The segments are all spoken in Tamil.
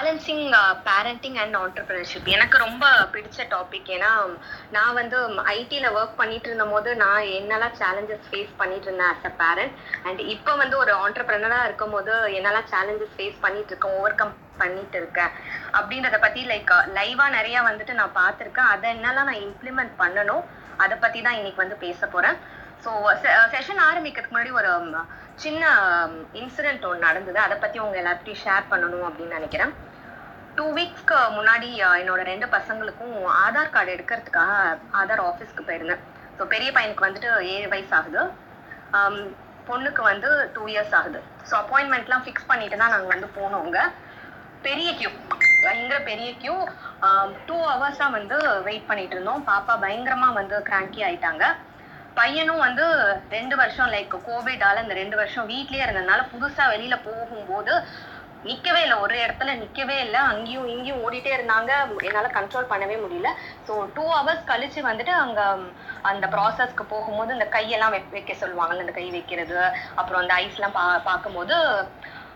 பேலன்சிங் பேரண்டிங் அண்ட் ஆண்டர்பிரினர்ஷிப் எனக்கு ரொம்ப பிடிச்ச டாபிக் ஏன்னா நான் வந்து ஐடியில் ஒர்க் பண்ணிட்டு இருந்த போது நான் என்னெல்லாம் சேலஞ்சஸ் ஃபேஸ் பண்ணிட்டு இருந்தேன் ஆஸ் அ பேரண்ட் அண்ட் இப்போ வந்து ஒரு ஆண்டர்பிரினராக இருக்கும் போது என்னெல்லாம் சேலஞ்சஸ் ஃபேஸ் பண்ணிட்டு இருக்கேன் ஓவர் கம் பண்ணிட்டு இருக்கேன் அப்படின்றத பற்றி லைக் லைவாக நிறைய வந்துட்டு நான் பார்த்துருக்கேன். அதை என்னெல்லாம் நான் இம்ப்ளிமெண்ட் பண்ணணும் அதை பற்றி தான் இன்னைக்கு வந்து பேச போகிறேன் ஸோ செஷன் ஆரம்பிக்கிறதுக்கு முன்னாடி ஒரு சின்ன இன்சிடென்ட் ஒன்று நடந்தது. அதை பற்றி உங்க எல்லார்கிட்டையும் ஷேர் பண்ணணும் அப்படின்னு நினைக்கிறேன். டூ வீக்ஸ்க்கு uh, முன்னாடி uh, என்னோட ரெண்டு பசங்களுக்கும் ஆதார் கார்டு எடுக்கிறதுக்காக ஆதார் ஆஃபீஸ்க்கு போயிருந்தேன். ஸோ பெரிய பையனுக்கு வந்துட்டு ஏழு வயசு ஆகுது. Um, பொண்ணுக்கு வந்து டூ இயர்ஸ் ஆகுது. ஸோ அப்பாயின்மெண்ட்லாம் ஃபிக்ஸ் பண்ணிட்டு தான் நாங்கள் வந்து போனோங்க பெரிய கியூ பயங்கர பெரிய கியூ டூ ஹவர்ஸாக வந்து வெயிட் பண்ணிட்டு இருந்தோம். பாப்பா பயங்கரமாக வந்து கிராங்கி ஆயிட்டாங்க. பையனும் வந்து ரெண்டு வருஷம் லைக் கோவிடால இந்த ரெண்டு வருஷம் வீட்லயே இருந்ததுனால புதுசா வெளியில போகும்போது நிக்கவே இல்லை. ஒரு இடத்துல நிக்கவே இல்லை. அங்கேயும் இங்கேயும் ஓடிட்டே இருந்தாங்க. என்னால கண்ட்ரோல் பண்ணவே முடியல. ஸோ டூ ஹவர்ஸ் கழிச்சு வந்துட்டு அங்க அந்த ப்ராசஸ்க்கு போகும்போது இந்த கையெல்லாம் வைக்க வைக்க சொல்லுவாங்கல்ல இந்த கை வைக்கிறது. அப்புறம் அந்த ஐஸ்லாம் பா பார்க்கும்போது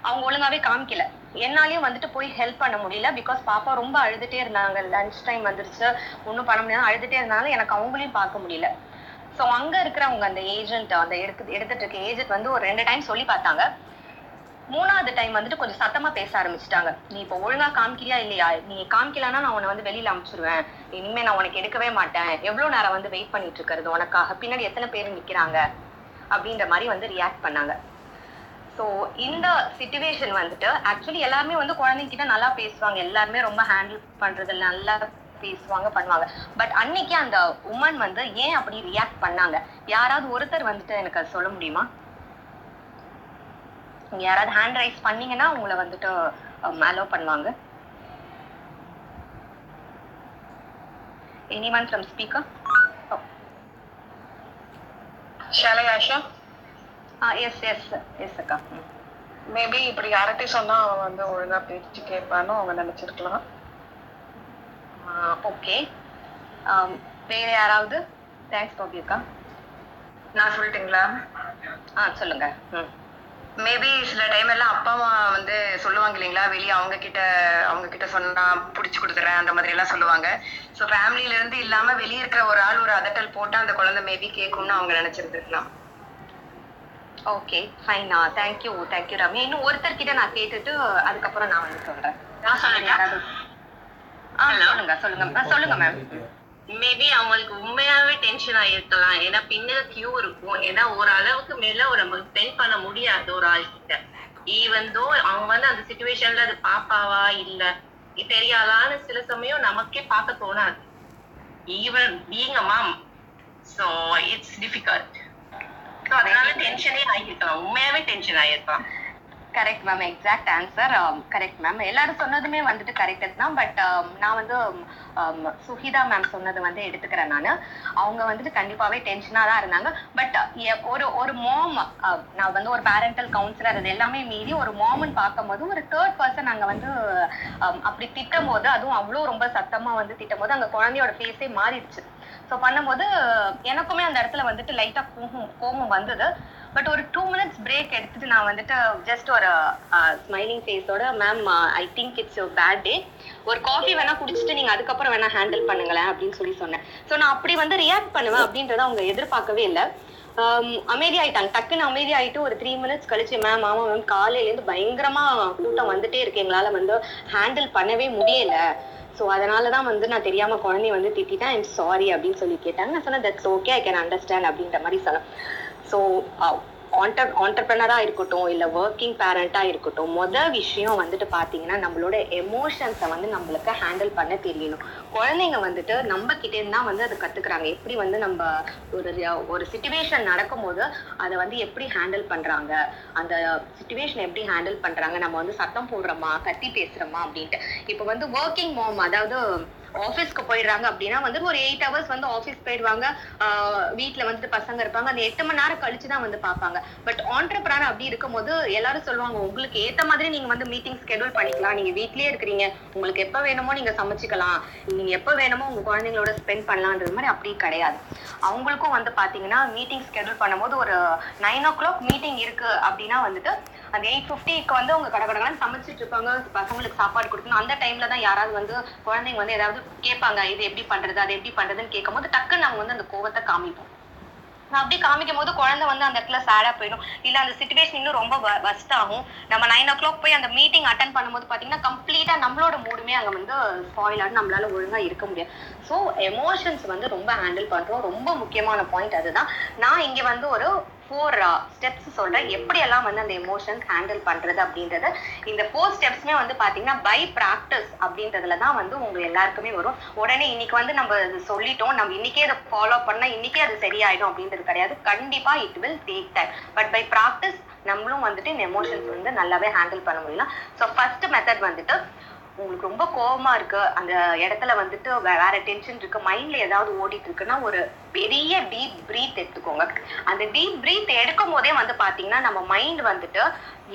அவங்க ஒழுங்காவே காமிக்கல. என்னாலையும் வந்துட்டு போய் ஹெல்ப் பண்ண முடியல. பிகாஸ் பாப்பா ரொம்ப அழுதுட்டே இருந்தாங்க. லஞ்ச் டைம் வந்துருச்சு. ஒன்றும் பண்ண முடியாது அழுதுட்டே இருந்தாலும் எனக்கு அவங்களையும் பார்க்க முடியல. ஸோ அங்கே இருக்கிறவங்க அந்த ஏஜென்ட் அந்த எடுத்து எடுத்துட்டு இருக்க ஏஜென்ட் வந்து ஒரு ரெண்டு டைம் சொல்லி பார்த்தாங்க. மூணாவது டைம் வந்துட்டு கொஞ்சம் சத்தமா பேச ஆரம்பிச்சிட்டாங்க. நீ இப்போ ஒழுங்கா காமிக்கிறியா இல்லையா? நீ காமிக்கலன்னா நான் உன்னை வந்து வெளியில அனுப்பிச்சிருவேன். இனிமே நான் உனக்கு எடுக்கவே மாட்டேன். எவ்வளவு நேரம் வந்து வெயிட் பண்ணிட்டு இருக்கிறது உனக்காக? பின்னாடி எத்தனை பேர் நிக்கிறாங்க? அப்படின்ற மாதிரி வந்து ரியாக்ட் பண்ணாங்க. ஸோ இந்த சுச்சுவேஷன் வந்துட்டு ஆக்சுவலி எல்லாருமே வந்து குழந்தைங்கிட்ட நல்லா பேசுவாங்க. எல்லாருமே ரொம்ப ஹேண்டில் பண்றது நல்லா பேசுவாங்க பண்ணுவாங்க. பட் அன்னைக்கு அந்த உமன் வந்து ஏன் அப்படி ரியாக்ட் பண்ணாங்க? யாராவது ஒருத்தர் வந்துட்டு எனக்கு அது சொல்ல முடியுமா? நீங்க யாராவது ஹேண்ட் ரைஸ் பண்ணீங்கன்னா உங்களை வந்துட்டு அலோ பண்ணுவாங்க. Anyone from speaker shall I Asha yes yes yes அக்கா ம். மேபி இப்படி யார்கிட்டயும் சொன்னா அவன் வந்து ஒழுங்கா பேச்சு கேட்பான்னு அவங்க நினைச்சிருக்கலாம். ஓகே வேற யாராவது? தேங்க்ஸ் பாபி அக்கா. நான் சொல்லட்டுங்களா? ஆ சொல்லுங்க. ம் மேபி சில டைம் எல்லாம் அப்பா அம்மா வந்து சொல்லுவாங்க இல்லைங்களா? வெளியே அவங்க கிட்ட அவங்க கிட்ட சொன்னா புடிச்சு கொடுத்துறேன் அந்த மாதிரி எல்லாம் சொல்லுவாங்க. ஸோ ஃபேமிலியில இருந்து இல்லாம வெளியே இருக்கிற ஒரு ஆள் ஒரு அதட்டல் போட்டா அந்த குழந்தை மேபி கேட்கும்னு அவங்க நினைச்சிருந்துருக்கலாம். Okay fine thank you thank you Ramya. இன்னும் ஒருத்தர் கிட்ட நான் கேட்டுட்டு அதுக்கப்புறம் நான் வந்து சொல்றேன். நான் சொல்லுங்க. சொல்லுங்க சொல்லுங்க. மேம் மேபி அவங்களுக்கு உண்மையாவே டென்ஷன் ஆயிருக்கலாம். ஏன்னா பின்னாடி கியூ இருக்கும். ஏன்னா ஒரு அளவுக்கு மேல ஒரு நம்ம ஸ்பெண்ட் பண்ண முடியாது ஒரு ஆள் கிட்ட ஈவன் தோ அவங்க வந்து அந்த சுச்சுவேஷன்ல அது பாப்பாவா இல்ல ஆளான்னு சில சமயம் நமக்கே பார்க்க தோணாது. Even being mom so it's difficult so அதனால டென்ஷனே ஆகியிருக்கலாம் உண்மையாவே tension ஆகிருக்கலாம். Correct ma'am exact answer correct ma'am எல்லாரும் சொன்னதுமே வந்துட்டு கரெக்ட் தான். பட் um, நான் வந்து um, சுஹிதா மேம் சொன்னது வந்து எடுத்துக்கிறேன் நான். அவங்க வந்துட்டு கண்டிப்பாவே டென்ஷனாக தான் இருந்தாங்க. பட் ஒரு ஒரு மோம் நான் வந்து ஒரு பேரண்டல் கவுன்சிலர் அது எல்லாமே மீறி ஒரு மோமன் பார்க்கும்போது ஒரு தேர்ட் பர்சன் அங்கே வந்து um, அப்படி திட்டும் போது அதுவும் அவ்வளோ ரொம்ப சத்தமா வந்து திட்டும் போது அங்கே குழந்தையோட ஃபேஸே மாறிடுச்சு. ஸோ பண்ணும்போது எனக்குமே அந்த இடத்துல வந்துட்டு லைட்டாக கோபம் கோபம் வந்தது. பட் ஒரு டூ மினிட்ஸ் பிரேக் எடுத்துட்டு நான் வந்துட்டு ஜஸ்ட் ஒரு smiling ஃபேஸோட ma'am I think it's your bad day ஒரு காஃபி வேணா குடிச்சிட்டு நீங்க அதுக்கப்புறம் வேணா ஹேண்டில் பண்ணுங்களேன் அப்படின்னு சொல்லி சொன்னேன். ஸோ நான் அப்படி வந்து ரியாக்ட் பண்ணுவேன் அப்படின்றத அவங்க எதிர்பார்க்கவே இல்லை. அமைதியாயிட்டாங்க. டக்குன்னு அமைதியாயிட்டு ஒரு த்ரீ மினிட்ஸ் கழிச்சு மேம் ஆமா மேம் காலையிலேருந்து பயங்கரமா கூட்டம் வந்துட்டே இருக்கு. எங்களால வந்து ஹேண்டில் பண்ணவே முடியல. ஸோ அதனால தான் வந்து நான் தெரியாம குழந்தைய வந்து திட்டிட்டேன். ஐம் சாரி அப்படின்னு சொல்லி கேட்டாங்க. நான் சொன்னேன் that's okay I can understand அப்படின்ற மாதிரி சொன்னேன். ஸோ uh, ஆண்டர் ஆண்டர்பிரனராக இருக்கட்டும் இல்லை ஒர்க்கிங் பேரண்ட்டாக இருக்கட்டும் மொதல் விஷயம் வந்துட்டு பார்த்தீங்கன்னா நம்மளோட எமோஷன்ஸை வந்து நம்மளுக்கு ஹேண்டில் பண்ண தெரியணும். குழந்தைங்க வந்துட்டு நம்ம கிட்டேருந்து தான் வந்து அதை கற்றுக்குறாங்க எப்படி வந்து நம்ம ஒரு ஒரு சுச்சுவேஷன் நடக்கும்போது அதை வந்து எப்படி ஹேண்டில் பண்ணுறாங்க அந்த சுச்சுவேஷன் எப்படி ஹேண்டில் பண்ணுறாங்க நம்ம வந்து சத்தம் போடுறோமா? கத்தி பேசுகிறோமா அப்படின்ட்டு. இப்போ வந்து ஒர்க்கிங் மோம் அதாவது ஆஃபீஸ்க்கு போயிடுறாங்க அப்படின்னா வந்து ஒரு எயிட் ஹவர்ஸ் வந்து ஆஃபீஸ் போயிடுவாங்க. வீட்டில் வந்துட்டு பசங்க இருப்பாங்க. அந்த எட்டு மணி நேரம் கழிச்சு தான் வந்து பார்ப்பாங்க. பட் ஆண்டர்பிரான் அப்படி இருக்கும்போது எல்லாரும் சொல்லுவாங்க உங்களுக்கு ஏற்ற மாதிரி நீங்க வந்து மீட்டிங் ஸ்கெடியூல் பண்ணிக்கலாம். நீங்க வீட்லயே இருக்கிறீங்க. உங்களுக்கு எப்போ வேணுமோ நீங்க சமைச்சிக்கலாம். நீங்க எப்போ வேணுமோ உங்க குழந்தைங்களோட ஸ்பெண்ட் பண்ணலான்றது மாதிரி அப்படி கிடையாது. அவங்களுக்கும் வந்து பாத்தீங்கன்னா மீட்டிங் ஸ்கெடியூல் பண்ணும்போது ஒரு நைன் ஓ கிளாக் மீட்டிங் இருக்கு அப்படின்னா வந்துட்டு அந்த எயிட் ஃபிஃப்டிக்கு வந்து அவங்க கடகடகன்னு சமைச்சிட்டு இருப்பாங்க. பசங்களுக்கு சாப்பாடு கொடுக்கணும். அந்த டைம்ல தான் யாராவது வந்து குழந்தைங்க வந்து ஏதாவது கேட்பாங்க இது எப்படி பண்றது அது எப்படி பண்றதுன்னு கேட்கும்போது டக்குன்னு நம்ம வந்து அந்த கோவத்தை காமிப்போம். அப்படி காமிக்கும் போது குழந்தை வந்து அந்த இடத்துல சேடா போயிடும். இல்ல அந்த சுச்சுவேஷன் இன்னும் ரொம்ப வஸ்ட் ஆகும். நம்ம நைன் ஓ கிளாக் போய் அந்த மீட்டிங் அட்டன் பண்ணும்போது பாத்தீங்கன்னா கம்ப்ளீட்டா நம்மளோட மூடுமே அங்க வந்து ஸ்பாயில் ஆகும் நம்மளால ஒழுங்கா இருக்க முடியாது. ஸோ எமோஷன்ஸ் வந்து ரொம்ப ஹேண்டில் பண்றோம். ரொம்ப முக்கியமான பாயிண்ட் அதுதான். நான் இங்க வந்து ஒரு ஃபோர் ஸ்டெப்ஸ் uh, சொல்றேன் எப்படி எல்லாம் வந்து அந்த எமோஷன்ஸ் ஹேண்டில் பண்றது அப்படின்றது இந்த ஃபோர் ஸ்டெப்ஸ்மே வந்து பாத்தீங்கன்னா பை ப்ராக்டிஸ் அப்படின்றதுல தான் வந்து உங்க எல்லாருக்குமே வரும். உடனே இன்னைக்கு வந்து நம்ம சொல்லிட்டோம் நம்ம இன்னைக்கே அதை ஃபாலோ பண்ணா இன்னைக்கே அது சரியாயிடும் அப்படின்றது கிடையாது. கண்டிப்பா it will take time but by practice நம்மளும் வந்துட்டு இந்த எமோஷன்ஸ் வந்து நல்லாவே ஹேண்டில் பண்ண முடியலாம். ஸோ ஃபர்ஸ்ட் மெத்தட் வந்துட்டு உங்களுக்கு ரொம்ப கோபமா இருக்கு. அந்த இடத்துல வந்துட்டு வேற டென்ஷன் இருக்கு. மைண்ட்ல ஏதாவது ஓடிட்டு இருக்குன்னா ஒரு பெரிய டீப் பிரீத் எடுத்துக்கோங்க. அந்த டீப் பிரீத் எடுக்கும் போதே வந்து பாத்தீங்கன்னா நம்ம மைண்ட் வந்துட்டு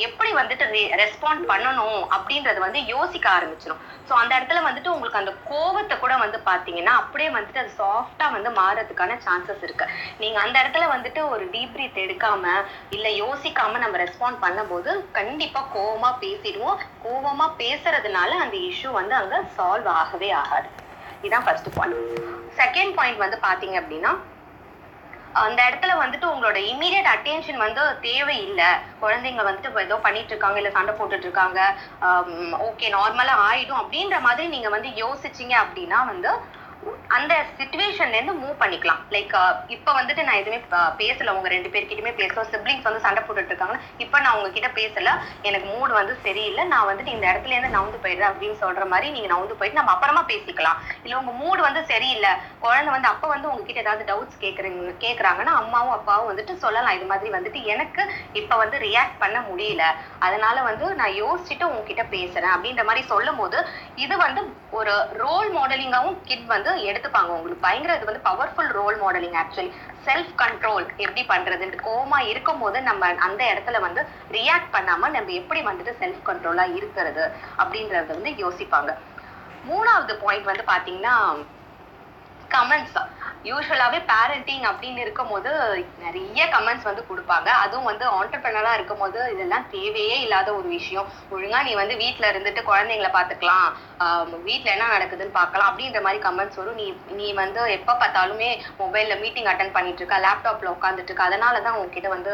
எப்படி வந்துட்டு ரெஸ்பாண்ட் பண்ணணும் அப்படின்றது வந்து யோசிக்க ஆரம்பிச்சிடும் ஸோ அந்த இடத்துல வந்துட்டு உங்களுக்கு அந்த கோவத்தை கூட வந்து பாத்தீங்கன்னா அப்படியே வந்துட்டு அது சாஃப்டா வந்து மாறதுக்கான சான்சஸ் இருக்கு. நீங்க அந்த இடத்துல வந்துட்டு ஒரு டீப் பிரீத் எடுக்காம இல்ல யோசிக்காம நம்ம ரெஸ்பாண்ட் பண்ணும்போது கண்டிப்பா கோவமாக பேசிடுவோம். கோவமாக பேசுறதுனால அந்த இஷ்யூ வந்து அங்க சால்வ் ஆகவே ஆகாது. இதுதான் ஃபர்ஸ்ட் பாயிண்ட் செகண்ட் பாயிண்ட் வந்து பாத்தீங்க அப்படின்னா அந்த இடத்துல வந்துட்டு உங்களோட இமீடியட் அட்டென்ஷன் வந்து தேவையில்லை. குழந்தைங்க வந்துட்டு ஏதோ பண்ணிட்டு இருக்காங்க இல்ல சண்டை போட்டுட்டு இருக்காங்க ஓகே நார்மலா ஆயிடும் அப்படின்ற மாதிரி நீங்க வந்து யோசிச்சீங்க அப்படின்னா வந்து அந்த சுச்சுவேஷன்ல இருந்து மூவ் பண்ணிக்கலாம். லைக் uh, இப்ப வந்துட்டு நான் எதுவுமே uh, பேசல. உங்க ரெண்டு பேர்கிட்டயுமே பேசல சிப்ளிங்ஸ் வந்து சண்டை போட்டுட்டு இருக்காங்க. இப்ப நான் உங்ககிட்ட பேசல. எனக்கு மூடு வந்து சரியில்லை. நான் வந்துட்டு இந்த இடத்துல இருந்து நவுந்து போயிடுறேன் அப்படின்னு சொல்ற மாதிரி நீங்க நவுந்து போயிட்டு நம்ம அப்புறமா பேசிக்கலாம். இல்ல உங்க மூடு வந்து சரியில்லை. குழந்தை வந்து அப்ப வந்து உங்ககிட்ட ஏதாவது டவுட்ஸ் கேக்குறீங்க கேக்குறாங்கன்னா அம்மாவும் அப்பாவும் வந்துட்டு சொல்லலாம். இது மாதிரி வந்துட்டு எனக்கு இப்ப வந்து ரியாக்ட் பண்ண முடியல. அதனால வந்து நான் யோசிச்சுட்டு உங்ககிட்ட பேசுறேன் அப்படின்ற மாதிரி சொல்லும் போது இது வந்து ஒரு ரோல் மாடலிங்காவும் கிட் வந்து எடுத்துப்பாங்க. உங்களுக்கு பயங்கர இது வந்து powerful role modeling actually self control எப்படி பண்றதுன்னு கோவமா இருக்கும் போது நம்ம அந்த இடத்துல வந்து ரியாக்ட் பண்ணாம நம்ம எப்படி வந்துட்டு செல்ஃப் கண்ட்ரோலா இருக்கிறது அப்படின்றத வந்து யோசிப்பாங்க. மூணாவது பாயிண்ட் வந்து பாத்தீங்கன்னா கமெண்ட்ஸ் யூஸ்வலாகவே பேரண்டிங் அப்படின்னு இருக்கும்போது நிறைய கமெண்ட்ஸ் வந்து கொடுப்பாங்க. அதுவும் வந்து ஆண்டர்பிரினரா இருக்கும்போது இதெல்லாம் தேவையே இல்லாத ஒரு விஷயம். ஒழுங்காக நீ வந்து வீட்டில் இருந்துட்டு குழந்தைங்களை பார்த்துக்கலாம். வீட்டில் என்ன நடக்குதுன்னு பார்க்கலாம். அப்படின்ற மாதிரி கமெண்ட்ஸ் வரும். நீ நீ வந்து எப்போ பார்த்தாலுமே மொபைலில் மீட்டிங் அட்டன் பண்ணிட்டு இருக்க லேப்டாப்பில் உட்காந்துட்டு இருக்க. அதனால தான் உங்ககிட்ட வந்து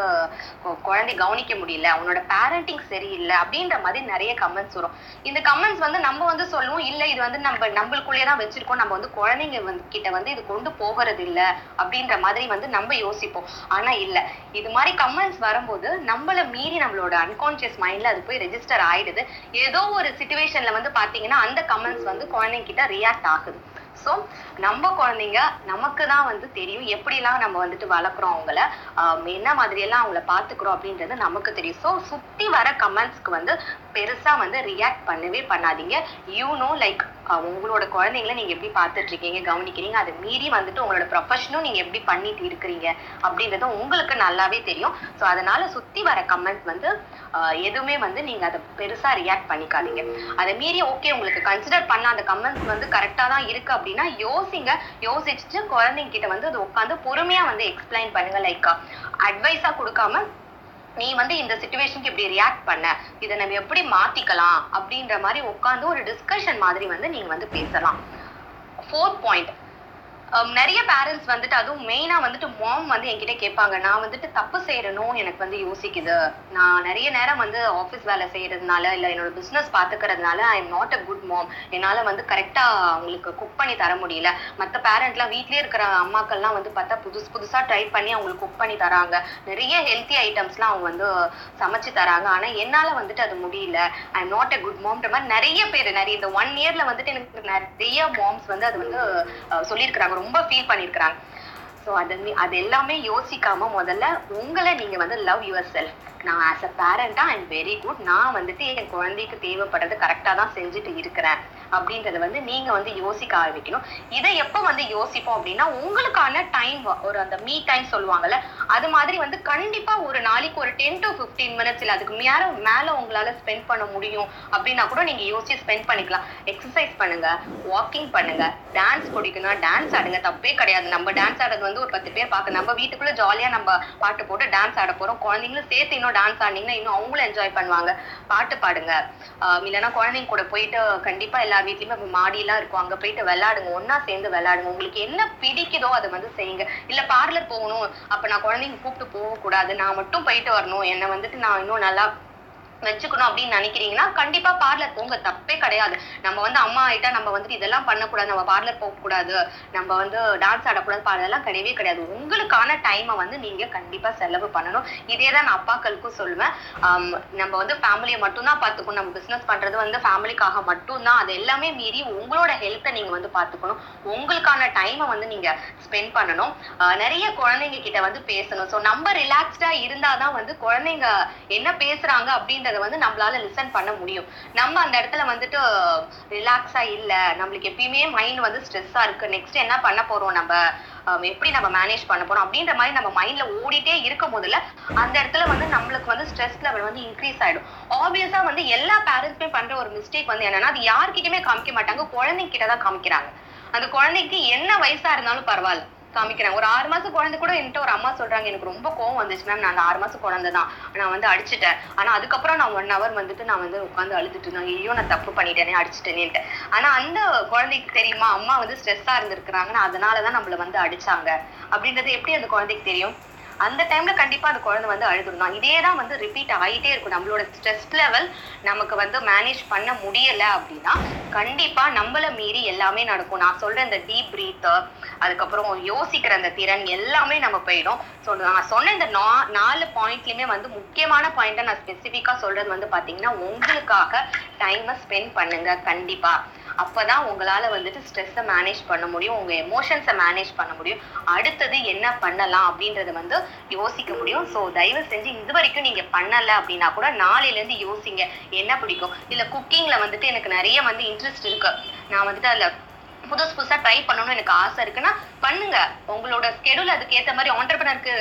குழந்தை கவனிக்க முடியல. உன்னோட பேரண்டிங் சரியில்லை அப்படின்ற மாதிரி நிறைய கமெண்ட்ஸ் வரும். இந்த கமெண்ட்ஸ் வந்து நம்ம வந்து சொல்லுவோம். இல்லை இது வந்து நம்ம நம்மளுக்குள்ளேயே தான் வச்சிருக்கோம். நம்ம வந்து குழந்தைங்க வந்து கிட்ட வந்து இது கொண்டு போகிறது இல்லை அப்படின்ற மாதிரி வந்து நம்ம யோசிப்போம். ஆனா இல்ல. இது மாதிரி கமெண்ட்ஸ் வரும்போது நம்மள மீறி நம்மளோட அன்கான்சியஸ் மைண்ட்ல அது போய் ரெஜிஸ்டர் ஆயிடுது. ஏதோ ஒரு சுச்சுவேஷன்ல வந்து பாத்தீங்கன்னா அந்த கமெண்ட்ஸ் வந்து குழந்தைங்க கிட்ட ரியாக்ட் ஆகுது. ஸோ நம்ம குழந்தைங்க நமக்கு தான் வந்து தெரியும் எப்படிலாம் நம்ம வந்துட்டு வளர்க்குறோம் அவங்கள. என்ன மாதிரியெல்லாம் அவங்கள பார்த்துக்குறோம் அப்படின்றது நமக்கு தெரியும். ஸோ சுற்றி வர கமெண்ட்ஸ்க்கு வந்து பெருசாக வந்து ரியாக்ட் பண்ணவே பண்ணாதீங்க. யூ நோ லைக் உங்களோட குழந்தைங்கள நீங்க எப்படி பார்த்துட்டு இருக்கீங்க கவனிக்கிறீங்க அதை மீறி வந்துட்டு உங்களோட ப்ரொஃபஷனும் நீங்க எப்படி பண்ணிட்டு இருக்கிறீங்க அப்படின்றது உங்களுக்கு நல்லாவே தெரியும். ஸோ அதனால சுத்தி வர கமெண்ட்ஸ் வந்து எதுவுமே வந்து நீங்க அதை பெருசா ரியாக்ட் பண்ணிக்காதீங்க. அதை மீறி ஓகே உங்களுக்கு கன்சிடர் பண்ண அந்த கமெண்ட்ஸ் வந்து கரெக்டா தான் இருக்கு அப்படின்னா யோசிங்க. யோசிச்சுட்டு குழந்தைங்க கிட்ட வந்து அது உட்காந்து பொறுமையா வந்து எக்ஸ்பிளைன் பண்ணுங்க. லைக் அட்வைஸா கொடுக்காம நீ வந்து இந்த சுச்சுவேஷனுக்கு இப்படி ரியாக்ட் பண்ண. இதை நம்ம எப்படி மாத்திக்கலாம் அப்படின்ற மாதிரி உட்காந்து ஒரு டிஸ்கஷன் மாதிரி வந்து நீங்க வந்து பேசலாம். ஃபோர்த் பாயிண்ட் நிறைய பேரண்ட்ஸ் வந்துட்டு அதுவும் மெயினா வந்துட்டு மாம் வந்து என்கிட்ட கேட்பாங்க நான் வந்துட்டு தப்பு செய்யறனும் எனக்கு வந்து யோசிக்குது. நான் நிறைய நேரம் வந்து ஆஃபீஸ் வேலை செய்யறதுனால இல்ல என்னோட business பாத்துக்கிறதுனால I am not a good mom என்னால வந்து கரெக்டா அவங்களுக்கு குக் பண்ணி தர முடியல. மத்த பேரண்ட்லாம் வீட்லயே இருக்கிற அம்மாக்கள்லாம் வந்து பார்த்தா புதுசு புதுசா ட்ரை பண்ணி அவங்களுக்கு குக் பண்ணி தராங்க. நிறைய ஹெல்த்தி ஐட்டம்ஸ்லாம் அவங்க வந்து சமைச்சு தராங்க. ஆனா என்னால வந்துட்டு அது முடியல. I am not a good மாம்ன்ற மாதிரி நிறைய பேர் நிறைய இந்த ஒன் இயர்ல வந்துட்டு எனக்கு நிறைய மாம்ஸ் வந்து அது வந்து அஹ், சொல்லியிருக்கிறாங்க. ரொம்ப ஃபீல் பண்ணியிருக்கிறாங்க ஸோ அது அது எல்லாமே யோசிக்காம முதல்ல உங்களை நீங்க வந்து லவ் யுவர் செல்ஃப் நான் ஆஸ் அ பேரண்டா ஐம் வெரி குட் நான் வந்துட்டு என் குழந்தைக்கு தேவைப்படுறது கரெக்டாக தான் செஞ்சுட்டு இருக்கிறேன். அப்படின்றத வந்து நீங்க வந்து யோசிக்க ஆரம்பிக்கணும். இதை எப்ப வந்து யோசிப்போம் அப்படின்னா உங்களுக்கான டைம் ஒரு அந்த மீ டைம் சொல்லுவாங்கல்ல அது மாதிரி வந்து கண்டிப்பா ஒரு நாளைக்கு ஒரு டென் டு ஃபிஃப்டீன் மினிட்ஸ் இல்ல அதுக்கு மேல மேல உங்களால ஸ்பெண்ட் பண்ண முடியும் அப்படின்னா கூட நீங்க யோசிச்சு ஸ்பெண்ட் பண்ணிக்கலாம். எக்ஸசைஸ் பண்ணுங்க வாக்கிங் பண்ணுங்க டான்ஸ் பிடிக்குன்னா டான்ஸ் ஆடுங்க. தப்பே கிடையாது. நம்ம டான்ஸ் ஆடுறது வந்து ஒரு பத்து பேர் பார்க்க நம்ம வீட்டுக்குள்ள ஜாலியா நம்ம பாட்டு போட்டு டான்ஸ் ஆட போறோம். குழந்தைங்களும் சேர்த்து இன்னும் டான்ஸ் ஆடினீங்கன்னா இன்னும் அவங்களும் என்ஜாய் பண்ணுவாங்க. பாட்டு பாடுங்க. இல்லைன்னா குழந்தைங்க கூட போயிட்டு கண்டிப்பா எல்லா வீட்லயுமே இப்ப இருக்கும். அங்க போயிட்டு விளையாடுங்க. ஒன்னா சேர்ந்து விளையாடுங்க. உங்களுக்கு என்ன பிடிக்குதோ அதை வந்து செய்யுங்க. இல்ல பார்லர் போகணும். அப்ப நான் குழந்தைங்க கூப்பிட்டு போக கூடாது நான் மட்டும் போயிட்டு வரணும். என்னை வந்துட்டு நான் இன்னும் நல்லா வச்சுக்கணும் அப்படின்னு நினைக்கிறீங்கன்னா கண்டிப்பா பார்லர் போங்க. தப்பே கிடையாது. நம்ம வந்து அம்மா ஆயிட்டா நம்ம வந்துட்டு இதெல்லாம் பண்ணக்கூடாது. நம்ம பார்லர் போக கூடாது நம்ம வந்து டான்ஸ் ஆடக்கூடாது. பாடலாம் கிடையவே கிடையாது. உங்களுக்கான டைமை வந்து நீங்க கண்டிப்பா செலவு பண்ணணும். இதே தான் நான் அப்பாக்களுக்கும் சொல்லுவேன். நம்ம வந்து ஃபேமிலியை மட்டும்தான் பார்த்துக்கணும். நம்ம பிசினஸ் பண்றது வந்து ஃபேமிலிக்காக மட்டும்தான். அது எல்லாமே மீறி உங்களோட ஹெல்த்தை நீங்க வந்து பார்த்துக்கணும். உங்களுக்கான டைமை வந்து நீங்க ஸ்பெண்ட் பண்ணணும். நிறைய குழந்தைங்க கிட்ட வந்து பேசணும். ஸோ நம்ம ரிலாக்ஸ்டா இருந்தாதான் வந்து குழந்தைங்க என்ன பேசுறாங்க அப்படின்றத வந்து நம்மளால லிசன் பண்ண முடியும். நம்ம அந்த இடத்துல வந்துட்டு ரிலாக்ஸா இல்ல. நம்மளுக்கு எப்பயுமே மைண்ட் வந்து ஸ்ட்ரெஸ்ஸா இருக்கு. நெக்ஸ்ட் என்ன பண்ண போறோம் நம்ம? எப்படி நம்ம மேனேஜ் பண்ண போறோம்? அப்படின்ற மாதிரி நம்ம மைண்ட்ல ஓடிட்டே இருக்கும் போதுல அந்த இடத்துல வந்து நம்மளுக்கு வந்து ஸ்ட்ரெஸ் லெவல் வந்து இன்க்ரீஸ் ஆயிடும். ஆப்வியஸா வந்து எல்லா பேரண்ட்ஸுமே பண்ற ஒரு மிஸ்டேக் வந்து என்னன்னா அது யார்கிட்டயுமே காமிக்க மாட்டாங்க. குழந்தைங்க கிட்ட தான் காமிக்கிறாங்க. அந்த குழந்தைக்கு என்ன வயசா இருந்தாலும் பரவாயில்ல. காமிக்கிறாங்க. ஒரு ஆறு மாசம் குழந்தை கூட என்கிட்ட ஒரு அம்மா சொல்றாங்க எனக்கு ரொம்ப கோவம் வந்துச்சு மேம் நான் அந்த ஆறு மாசம் குழந்தை தான். நான் வந்து அடிச்சிட்டேன். ஆனா அதுக்கப்புறம் நான் ஒன் ஹவர் வந்துட்டு நான் வந்து உட்காந்து அழுதுட்டு இருந்தேன் ஐயோ நான் தப்பு பண்ணிட்டேனே அடிச்சிட்டேனேன்ட்டு ஆனா அந்த குழந்தைக்கு தெரியுமா? அம்மா வந்து ஸ்ட்ரெஸ்ஸா இருந்திருக்கிறாங்கன்னு அதனாலதான் நம்மள வந்து அடிச்சாங்க. அப்படின்றது எப்படி அந்த குழந்தைக்கு தெரியும்? அந்த டைம்ல கண்டிப்பா அந்த குழந்தை வந்து அழுதுருந்தான் இதே தான் வந்து ரிப்பீட் ஆகிட்டே இருக்கும். நம்மளோட ஸ்ட்ரெஸ் லெவல் நமக்கு வந்து மேனேஜ் பண்ண முடியல அப்படின்னா கண்டிப்பா நம்மள மீறி எல்லாமே நடக்கும். நான் சொல்ற இந்த டீப் பிரீத் அதுக்கப்புறம் யோசிக்கிற அந்த திறன் எல்லாமே நம்ம போயிடும். ஸோ நான் சொன்ன இந்த நா நாலு பாயிண்ட்லயுமே வந்து முக்கியமான பாயிண்ட்டை நான் ஸ்பெசிஃபிக்கா சொல்றது வந்து பாத்தீங்கன்னா உங்களுக்காக டைமை ஸ்பெண்ட் பண்ணுங்க. கண்டிப்பா. அப்பதான் உங்களால வந்துட்டு ஸ்ட்ரெஸ்ஸை மேனேஜ் பண்ண முடியும். உங்க எமோஷன்ஸை மேனேஜ் பண்ண முடியும். அடுத்தது என்ன பண்ணலாம் அப்படின்றத வந்து யோசிக்க முடியும். ஸோ தயவு செஞ்சு இது வரைக்கும் நீங்க பண்ணல அப்படின்னா கூட நாளையிலேருந்து யோசிங்க. என்ன பிடிக்கும்? இல்ல குக்கிங்ல வந்துட்டு எனக்கு நிறைய வந்து இன்ட்ரெஸ்ட் இருக்கு. நான் வந்துட்டு அதுல புதுசு புதுசாக ட்ரை பண்ணணும்னு எனக்கு ஆசை இருக்குன்னா பண்ணுங்க. உங்களோட ஸ்கெடியூல் அதுக்கு மாதிரி ஆண்டர்பனருக்கு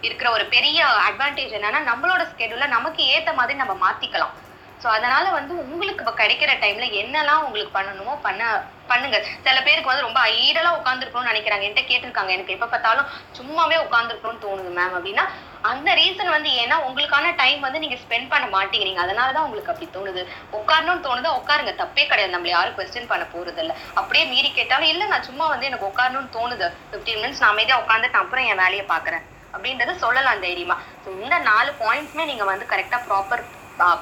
இருக்கிற ஒரு பெரிய அட்வான்டேஜ் என்னன்னா நம்மளோட ஸ்கெடியூல நமக்கு ஏற்ற மாதிரி நம்ம மாத்திக்கலாம். ஸோ அதனால வந்து உங்களுக்கு இப்போ கிடைக்கிற டைம்ல என்னெல்லாம் உங்களுக்கு பண்ணணுமோ பண்ண பண்ணுங்க. சில பேருக்கு வந்து ரொம்ப ஐடலா உட்காந்துருக்கணும்னு நினைக்கிறாங்க. என்கிட்ட கேட்டிருக்காங்க எனக்கு. எப்ப பார்த்தாலும் சும்மாவே உட்காந்துருக்கணும்னு தோணுது மேம் அப்படின்னா அந்த ரீசன் வந்து ஏன்னா உங்களுக்கான டைம் வந்து நீங்க ஸ்பெண்ட் பண்ண மாட்டேங்கிறீங்க. அதனாலதான் உங்களுக்கு அப்படி தோணுது. உட்காரணும்னு தோணுது? உட்காருங்க. தப்பே கிடையாது. நம்மள யாரும் கொஸ்டின் பண்ண போறது இல்ல அப்படியே மீறி கேட்டாலும் இல்ல நான் சும்மா வந்து எனக்கு உட்காரணும்னு தோணுது. பிப்டீன் மினிட்ஸ் நான் அமைதியா உட்காந்துட்டு அப்புறம் என் வேலையை பாக்குறேன் அப்படின்றத சொல்லலாம் தைரியமா. ஸோ இந்த நாலு பாயிண்ட்ஸ்மே நீங்க வந்து கரெக்டா ப்ராப்பர்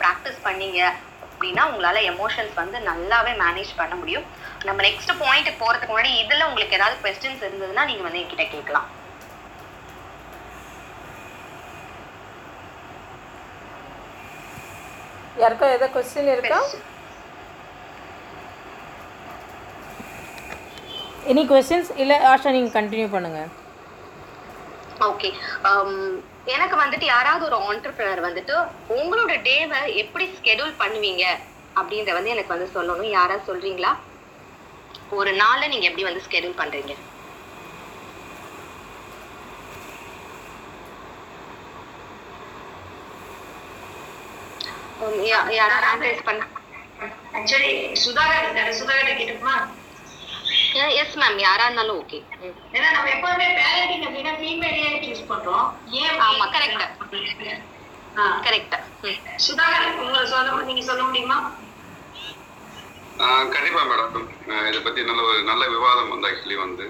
ப்ராக்டிஸ் பண்ணீங்க அப்படின்னா உங்களால எமோஷன்ஸ் வந்து நல்லாவே மேனேஜ் பண்ண முடியும். நம்ம நெக்ஸ்ட் பாயிண்ட் போறதுக்கு முன்னாடி இதுல உங்களுக்கு ஏதாவது கொஸ்டின்ஸ் இருந்ததுன்னா நீங்க வந்து என்கிட்ட கேட்கலாம். யாருக்கா ஏதாவது கொஸ்டின் இருக்கா? எனி கொஸ்டின்ஸ் இல்லை ஆஷா நீங்கள் கண்டினியூ பண்ணுங்கள் ஓகே எனக்கு வந்துட்டு யாராவது ஒரு ஆண்டர்பிரினர் வந்துட்டு உங்களோட டேவை எப்படி ஸ்கெடியூல் பண்ணுவீங்க? அப்படின்றத வந்து எனக்கு வந்து சொல்லணும். யாராவது சொல்றீங்களா? ஒரு நாள்ல நீங்க எப்படி வந்து ஸ்கெடியூல் பண்றீங்க? யாராவது ஆக்சுவலி சுதாகர் சுதாகர் கேட்டுக்குமா? எஸ் மேம் யாரா இருந்தாலும் ஓகே ஏன்னா நம்ம எப்பவுமே பேரண்டிங் அப்படின்னா ஃபீமேலையே சூஸ் பண்றோம் ஏன் ஆமா. ஆ. கரெக்ட் சுதாகர் உங்களை சொல்ல நீங்க சொல்ல முடியுமா? ஆஹ் கண்டிப்பா மேடம் இதை பத்தி நல்ல ஒரு நல்ல விவாதம் வந்து ஆக்சுவலி வந்து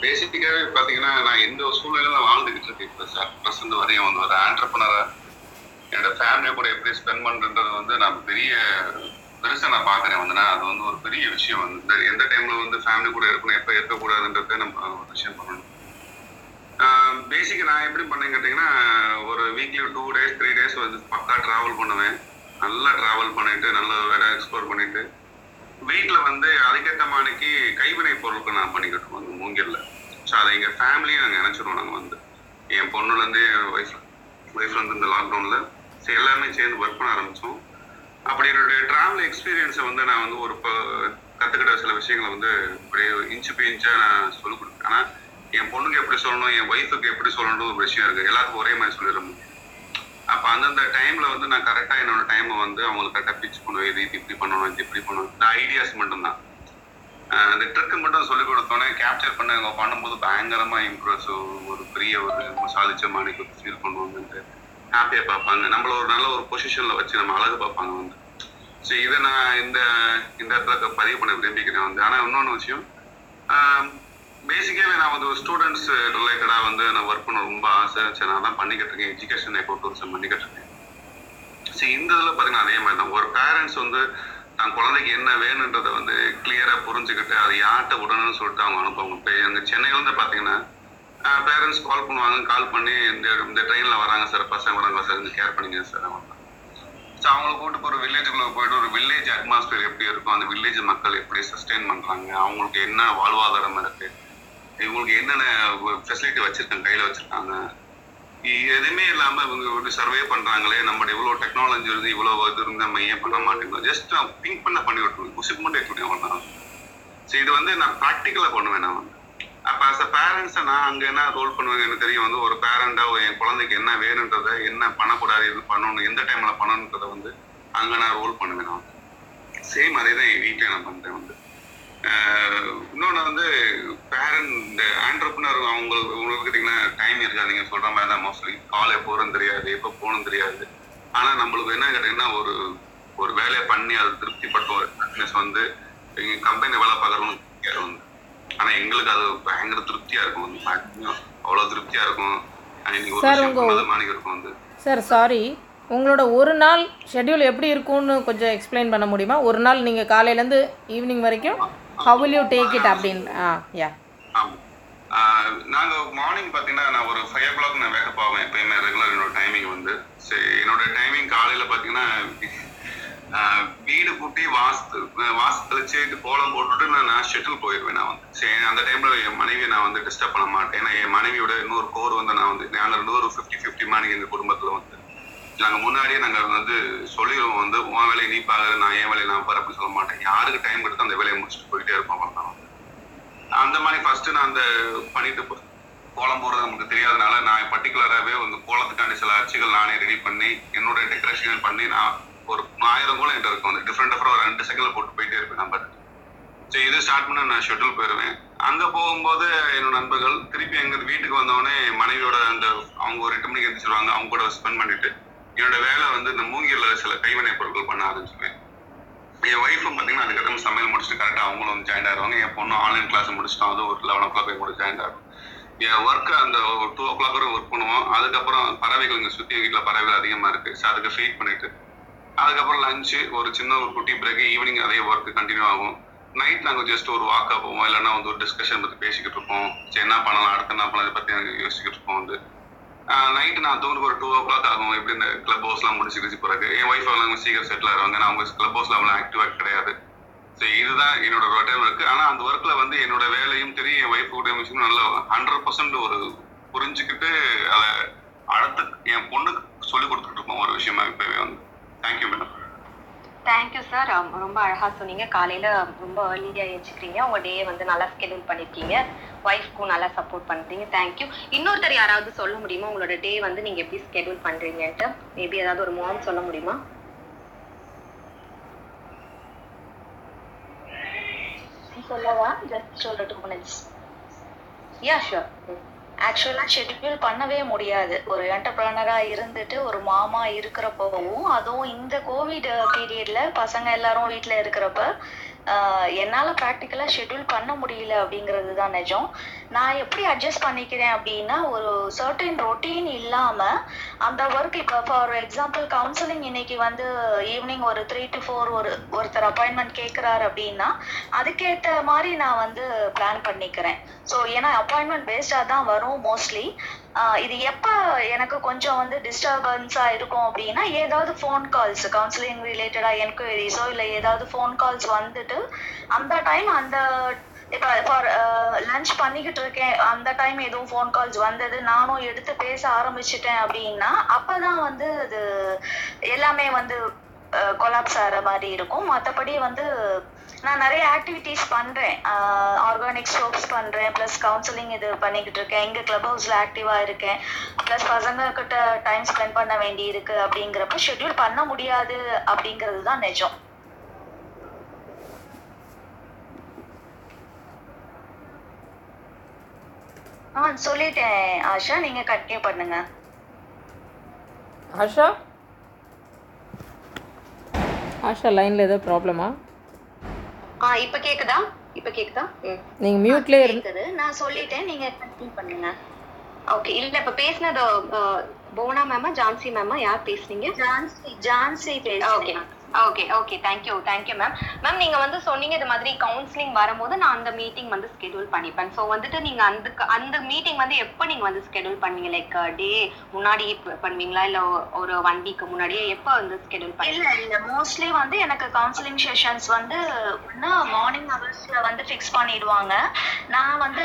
பேசிக்காவே பாத்தீங்கன்னா நான் எந்த ஒரு சூழ்நிலையில நான் வாழ்ந்துகிட்டு இருக்கேன். இப்போ சார் ப்ரெசன்ட் வரையும் வந்து ஒரு ஆண்டர்பனரா என்னோட ஃபேமிலி கூட எப்படி ஸ்பெண்ட் பண்றது வந்து நான் பெரிய பெருசா நான் பாக்குறேன். வந்து நான் அது வந்து ஒரு பெரிய விஷயம். வந்து எந்த டைம்ல வந்து ஃபேமிலி கூட இருக்கணும் எப்ப இருக்கக்கூடாதுன்றத நம்ம ஒரு விஷயம் பண்ணணும். பேசிக்காக நான் எப்படி பண்ணேன்னு கேட்டிங்கன்னா ஒரு weekly two days three days வந்து பக்கா ட்ராவல் பண்ணுவேன். நல்லா ட்ராவல் பண்ணிட்டு நல்லா வேற எக்ஸ்ப்ளோர் பண்ணிட்டு வீட்டில் வந்து அதுக்கேற்ற மாதிரிக்கு கைவினை பொருட்கள் நான் பண்ணிக்கிட்டோம் வந்து மூங்கில்ல. ஸோ அதை எங்கள் ஃபேமிலியும் நாங்கள் நினச்சிருவோம் நாங்கள் வந்து. என் பொண்ணுலேருந்து என் ஒய்ஃப் ஒய்ஃப் வந்து இந்த லாக்டவுனில் சரி எல்லாமே சேர்ந்து ஒர்க் பண்ண ஆரம்பித்தோம் அப்படி என்னுடைய ட்ராவல் எக்ஸ்பீரியன்ஸை வந்து நான் வந்து ஒரு இப்போ கற்றுக்கிட்ட சில விஷயங்களை வந்து அப்படியே இன்ச்சு பை இன்ச்சாக நான் சொல்லிக் கொடுப்பேன். ஆனால் என் பொண்ணுக்கு எப்படி சொல்லணும் என் ஒய்ஃபுக்கு எப்படி சொல்லணும்னு ஒரு விஷயம் இருக்குது எல்லாத்துக்கும் ஒரே மாதிரி சொல்லிட முடியும் அப்போ அந்தந்த டைமில் வந்து நான் கரெக்டாக என்னோட டைமை வந்து அவங்களுக்கு கரெக்டாக பிச் பண்ணுவேன். இது இது இப்படி பண்ணணும் இது இப்படி பண்ணணும். இந்த ஐடியாஸ் மட்டும்தான். அந்த ட்ரிக்கு மட்டும் சொல்லிக் கொடுத்தோன்னே கேப்சர் பண்ண அவங்க பண்ணும்போது பயங்கரமாக இம்ப்ரெஸ் ஒரு பெரிய ஒரு சாதிச்ச மாதிரி ஃபீல் பண்ணுவாங்கன்ட்டு. ஹாப்பியாக பார்ப்பாங்க. நம்மள ஒரு நல்ல ஒரு பொசிஷனில் வச்சு நம்ம அழகு பார்ப்பாங்க வந்து. ஸோ இதை நான் இந்த இந்த இடத்துல பதிவு பண்ண விரும்பிக்கிறேன் வந்து. ஆனால் இன்னொன்று விஷயம் பேசிக்காகவே நான் வந்து ஒரு ஸ்டூடெண்ட்ஸ் ரிலேட்டடாக வந்து நான் ஒர்க் பண்ண ரொம்ப ஆசை. சரி நான் தான் பண்ணிக்கிட்டு இருக்கேன். எஜுகேஷன் எக்கோ டூரிசம் பண்ணிக்கிட்டு இருக்கேன். சரி இந்த இதில் பாருங்க அதே மாதிரி தான். ஒரு பேரண்ட்ஸ் வந்து தன் குழந்தைக்கு என்ன வேணுன்றதை வந்து கிளியராக புரிஞ்சுக்கிட்டு அது யார்கிட்ட விடணும்னு சொல்லிட்டு அவங்க அனுப்புவாங்க. இப்போ எங்கள் சென்னையிலேருந்து பார்த்தீங்கன்னா பேரண்ட்ஸ் கால் பண்ணுவாங்க. கால் பண்ணி இந்த இந்த ட்ரெயினில் வராங்க சார் பசங்க வராங்க சார் கேர் பண்ணிங்க சார் அவங்க ஸோ அவங்கள கூட்டு ஒரு வில்லேஜுக்குள்ளே போயிட்டு ஒரு வில்லேஜ் அட்மாஸ்பியர் எப்படி இருக்கும்? அந்த வில்லேஜ் மக்கள் எப்படி சஸ்டெயின் பண்ணுறாங்க அவங்களுக்கு என்ன வாழ்வாதாரம் இருக்குது இவங்களுக்கு என்னென்ன ஃபெசிலிட்டி வச்சுருக்காங்க? கையில் வச்சுருக்காங்க? எதுவுமே இல்லாமல் இவங்க இப்படி சர்வே பண்ணுறாங்களே நம்மளோட இவ்வளோ டெக்னாலஜி இருந்து இவ்வளோ இது இருந்து நம்ம ஏன் பண்ண மாட்டேங்கிறோம்? ஜஸ்ட் திங்க் பண்ண பண்ணி விட்டுருவோம் குசிப் மட்டும் எப்படி ஒன்றா ஸோ இது வந்து நான் ப்ராக்டிக்கலாக பண்ணுவேன் நான் வந்து. அப்ப அஸ் அ பேரண்ட்ஸை நான் அங்க என்ன ரோல் பண்ணுவேன் எனக்கு தெரியும். வந்து ஒரு பேரண்டா என் குழந்தைக்கு என்ன வேணுன்றதை என்ன பண்ணக்கூடாது இது பண்ணணும் எந்த டைம்ல பண்ணணுன்றதை வந்து அங்க நான் ரோல் பண்ணுவேன் நான். சேம் அதே தான் என் வீட்டில் நான் பண்ணுறேன் வந்து. இன்னொன்று வந்து பேரண்ட் இந்த ஆண்டர்பனர் அவங்களுக்கு உங்களுக்கு பார்த்தீங்கன்னா டைம் இருக்காது நீங்கள் சொல்ற மாதிரி தான் மோஸ்ட்லி கால் எப்போ தெரியாது எப்போ போகணும் தெரியாது. ஆனால் நம்மளுக்கு என்ன கேட்டிங்கன்னா ஒரு ஒரு வேலையை பண்ணி அது திருப்திப்பட்ட ஒரு happiness வந்து எங்கள் கம்பெனி வேலை பார்க்குறவங்களுக்கு வந்து. ஆனால் எங்களுக்கு அது பயங்கர திருப்தியாக இருக்கும். அவ்வளோ திருப்தியாக இருக்கும். அஹ் இன்னைக்கு ஒரு Sir, விஷயம் உங்க- பண்ணது மாதிரி இருக்கும் வந்து. சார் சாரி உங்களோட ஒரு நாள் ஷெட்யூல் எப்படி இருக்கும்னு கொஞ்சம் எக்ஸ்பிளைன் பண்ண முடியுமா? ஒரு நாள் நீங்கள் காலையிலேருந்து ஈவினிங் வரைக்கும்? how will you take it அப்படின்னு? ஆ யா நாங்கள் மார்னிங் பார்த்தீங்கன்னா நான் ஒரு ஃபைவ் ஓ கிளாக் நான் வேகப் ஆவேன். எப்பயுமே ரெகுலர் என்னோட டைமிங் வந்து. சரி என்னோட டைமிங் காலையில் பார்த்தீங்கன்னா வீடு கூட்டி வாஸ்து வாஸ்து தெளிச்சு கோலம் போட்டுட்டு நான் நான் ஷெட்டில் போயிடுவேன் நான் வந்து. சரி அந்த டைமில் என் மனைவியை நான் வந்து டிஸ்டர்ப் பண்ண மாட்டேன். ஏன்னா என் மனைவியோட இன்னொரு கோர் வந்து நான் வந்து நாங்கள் ரெண்டு ஒரு ஃபிஃப்டி ஃபிஃப்டி மாதிரி எங்கள் குடும்பத்தில் வந்து. நாங்கள் முன்னாடியே நாங்கள் வந்து சொல்லிடுவோம் வந்து உன் வேலையை நீ பாரு நான் என் வேலையை நான் பாரு சொல்ல மாட்டேன். யாருக்கு டைம் எடுத்து அந்த வேலையை முடிச்சுட்டு போயிட்டே இருப்போம் அவ்வளவுதான். அந்த மாதிரி ஃபர்ஸ்ட் நான் அந்த பண்ணிட்டு போ- கோலம் போடுறது நமக்கு தெரியாதனால நான் பர்டிகுலராகவே வந்து கோலத்துக்காண்டி சில அச்சுகள் நானே ரெடி பண்ணி என்னோட டெக்கரேஷன் பண்ணி நான் ஒரு ஆயிரம் கூட என்கிட்ட இருக்கும். வந்து டிஃப்ரெண்ட் டிஃப்ரெண்ட் ஒரு ரெண்டு செகண்ட்ல போட்டு போயிட்டே இருப்பேன் நம்பர் சரி இது ஸ்டார்ட் பண்ண நான் ஷெட்யூல் போயிடுவேன் அங்கே போகும்போது என்னோட நண்பர்கள் திருப்பி எங்கள் வீட்டுக்கு வந்தவொடனே மனைவியோட அந்த அவங்க ஒரு எட்டு மணிக்கு எழுந்திரிச்சிருவாங்க அவங்க கூட ஸ்பெண்ட் பண்ணிட்டு என்னோட வேலை வந்து இந்த மூங்கியில் சில கைவினை பொருட்கள் பண்ண ஆரம்பிச்சுவேன் என் ஒய்ஃபும் பார்த்தீங்கன்னா அதுக்கப்புறம் சமையல் முடிச்சுட்டு கரெக்டாக அவங்களும் வந்து ஜாயின் ஆயிருவாங்க. என் பொண்ணு ஆன்லைன் கிளாஸ் முடிச்சிட்டோம் அதுவும் ஒரு லெவன் ஓ கிளாக் கூட ஜாயின் ஆகும். என் ஒர்க் அந்த ஒரு டூ ஓ கிளாக் வரை ஒர்க் பண்ணுவோம். அதுக்கப்புறம் பறவைகள் இங்கே சுற்றி வீட்டில் பறவைகள் அதிகமாக இருக்குது ஸோ அதுக்கு ஃபீட் பண்ணிட்டு அதுக்கப்புறம் லஞ்சு ஒரு சின்ன ஒரு குட்டி பிரேக் ஈவினிங் அதே ஒர்க் கண்டினியூ ஆகும். நைட் நாங்கள் ஜஸ்ட் ஒரு வாக்கா போவோம். இல்லைன்னா வந்து ஒரு டிஸ்கஷன் பற்றி பேசிக்கிட்டு இருப்போம். சரி என்ன பண்ணலாம்? அடுத்து என்ன பண்ணலாம்? இதை பற்றி நாங்கள் யோசிச்சுக்கிட்டு இருப்போம் வந்து. நைட்டு நான் தூங்க ஒரு டூ ஓ கிளாக் ஆகும். எப்படி இந்த கிளப் ஹவுஸ்லாம் முடிச்சுக்கிச்சு பிறகு என் ஒய்ஃப் அவங்க சீக்கிரம் செட்டில் ஆகிறாங்க நான் அவங்க கிளப் ஹவுஸில் அவ்வளோ ஆக்டிவாக கிடையாது. ஸோ இதுதான் என்னோட ரொட்டேன் ஒர்க் ஆனால் அந்த ஒர்க்கில் வந்து என்னோட வேலையும் தெரியும் என் ஒய்ஃப் கூட மிஷினும் நல்லா ஹண்ட்ரட் பர்சன்ட் ஒரு புரிஞ்சுக்கிட்டு அதை அடுத்து என் பொண்ணுக்கு சொல்லி கொடுத்துட்டு இருப்போம். ஒரு விஷயமா இப்போவே வந்து. தேங்க்யூ மேடம் தேங்க்யூ சார் ரொம்ப அழகா சொன்னீங்க. காலையில ரொம்ப ஏர்லியா எழுச்சிக்கிறீங்க உங்க டே வந்து நல்லா ஸ்கெடியூல் பண்ணிருக்கீங்க. ஒய்ஃப்க்கும் நல்லா சப்போர்ட் பண்றீங்க. தேங்க்யூ இன்னொருத்தர் யாராவது சொல்ல முடியுமா? உங்களோட டே வந்து நீங்க எப்படி ஸ்கெடியூல் பண்றீங்கன்ட்டு? மேபி ஏதாவது ஒரு மாம் சொல்ல முடியுமா? சொல்லவா? Just two minutes yeah sure ஆக்சுவலாக ஷெட்யூல் பண்ணவே முடியாது. ஒரு என்டர்பிரனராக இருந்துட்டு ஒரு மாமா இருக்கிறப்பவும் அதுவும் இந்த கோவிட் பீரியட்ல பசங்க எல்லாரும் வீட்டில் இருக்கிறப்ப என்னால் ப்ராக்டிக்கலாக ஷெட்யூல் பண்ண முடியல அப்படிங்கிறது தான் நிஜம். நான் எப்படி அட்ஜஸ்ட் பண்ணிக்கிறேன் அப்படின்னா ஒரு சர்டன் ரொட்டீன் இல்லாமல் அந்த ஒர்க் இப்போ ஃபார் எக்ஸாம்பிள் கவுன்சிலிங் இன்னைக்கு வந்து ஈவினிங் ஒரு த்ரீ டு ஃபோர் ஒரு ஒருத்தர் அப்பாயின்மெண்ட் கேட்குறாரு அப்படின்னா அதுக்கேற்ற மாதிரி நான் வந்து பிளான் பண்ணிக்கிறேன். ஸோ ஏன்னா அப்பாயின்மெண்ட் பேஸ்டாக தான் வரும் மோஸ்ட்லி இது எப்போ எனக்கு கொஞ்சம் வந்து டிஸ்டர்பன்ஸாக இருக்கும் அப்படின்னா ஏதாவது ஃபோன் கால்ஸ் கவுன்சிலிங் ரிலேட்டடாக என்கொயரிஸோ இல்லை ஏதாவது ஃபோன் கால்ஸ் வந்துட்டு அந்த டைம் அந்த இப்போ ஃபார் லஞ்ச் பண்ணிக்கிட்டு இருக்கேன் அந்த டைம் எதுவும் ஃபோன் கால்ஸ் வந்தது நானும் எடுத்து பேச ஆரம்பிச்சிட்டேன் அப்படின்னா அப்பதான் வந்து அது எல்லாமே வந்து கொலாப்ஸ் ஆகிற மாதிரி இருக்கும். மற்றபடி வந்து நான் நிறைய ஆக்டிவிட்டீஸ் பண்றேன். ஆர்கானிக் சோப்ஸ் பண்றேன். ப்ளஸ் கவுன்சிலிங் இது பண்ணிக்கிட்டு இருக்கேன். எங்க கிளப் ஹவுஸ்ல ஆக்டிவா இருக்கேன். ப்ளஸ் பசங்க கிட்ட டைம் ஸ்பெண்ட் பண்ண வேண்டி இருக்கு அப்படிங்கிறப்ப ஷெட்யூல் பண்ண முடியாது அப்படிங்கிறது தான் நிஜம். ஆ சொல்லிட்டேன் ஆஷா. நீங்க கண்டினியூ பண்ணுங்க. ஆஷா? ஆஷா லைனில் ஏதோ ப்ராப்ளமா இப்ப கேக்குதா? இப்ப கேக்குதா? ம். நீங்கள் மியூட்லேயே இருந்து கேக்குது. நான் சொல்லிட்டேன். நீங்க கண்டினியூ பண்ணுங்க. ஓகே இல்ல இப்ப பேசினது போனா மேமா ஜான்சி மேமா யார் பேசுனீங்க? ஜான்சி ஜான்சி பேசுறேன். Okay. Okay thank you thank you ma'am ma'am நீங்க வந்து சொன்னீங்க இது மாதிரி கவுன்சிலிங் வரும்போது நான் அந்த மீட்டிங் வந்து ஸ்கெடியூல் பண்ணிப்பேன். ஸோ வந்துட்டு நீங்க அந்த அந்த மீட்டிங் வந்து எப்போ நீங்க வந்து ஸ்கெடியூல் பண்ணுவீங்க? லைக் டே முன்னாடி பண்ணுவீங்களா? இல்ல ஒரு ஒன் வீக் முன்னாடியே எப்போ வந்து ஸ்கெடியூல் இல்ல பண்ணுவீங்க? இல்ல மோஸ்ட்லி வந்து எனக்கு கவுன்சிலிங் செஷன்ஸ் வந்து ஒண்ணு மார்னிங் ஹவர்ஸ்ல வந்து ஃபிக்ஸ் பண்ணிடுவாங்க. நான் வந்து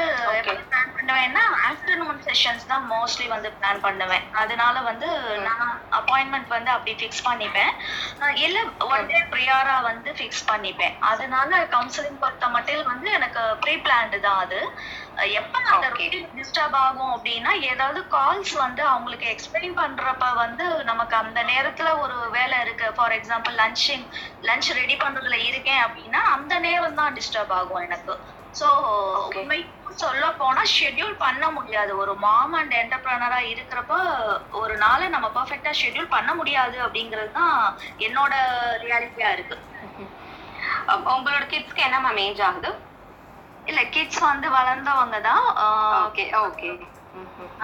பிளான் பண்ணுவேன்னா ஆஃப்டர்நூன் செஷன்ஸ் தான் மோஸ்ட்லி வந்து பிளான் பண்ணுவேன். அதனால வந்து நான் அப்பாயின்மெண்ட் வந்து அப்படி ஃபிக்ஸ் பண்ணிப்பேன். இல்ல ஒன் டே ப்ரியாரா வந்து ஃபிக்ஸ் பண்ணிப்பேன். அதனால கவுன்சிலிங் பொறுத்த மட்டும் வந்து எனக்கு ப்ரீ பிளான்டு தான் அது. எப்ப அந்த. ரொட்டீன் டிஸ்டர்ப் ஆகும் அப்படின்னா ஏதாவது கால்ஸ் வந்து அவங்களுக்கு எக்ஸ்பிளைன் பண்றப்ப வந்து நமக்கு அந்த நேரத்துல ஒரு வேலை இருக்கு. For example lunching lunch ready பண்றதுல இருக்கேன் அப்படின்னா அந்த நேரம் தான் டிஸ்டர்ப் ஆகும் எனக்கு. ஸோ சொல்ல போனா ஷெட்யூல் பண்ண முடியாது. ஒரு மாம் அண்ட் என்டர்பிரனரா இருக்கிறப்ப ஒரு நாளை நம்ம பர்ஃபெக்டா ஷெட்யூல் பண்ண முடியாது அப்படிங்கிறது தான் என்னோட ரியாலிட்டியா இருக்கு. உங்களோட கிட்ஸ்க்கு என்ன மேம் ஏஜ் ஆகுது? இல்ல கிட்ஸ் வந்து வளர்ந்தவங்க தான் ஓகே ஓகே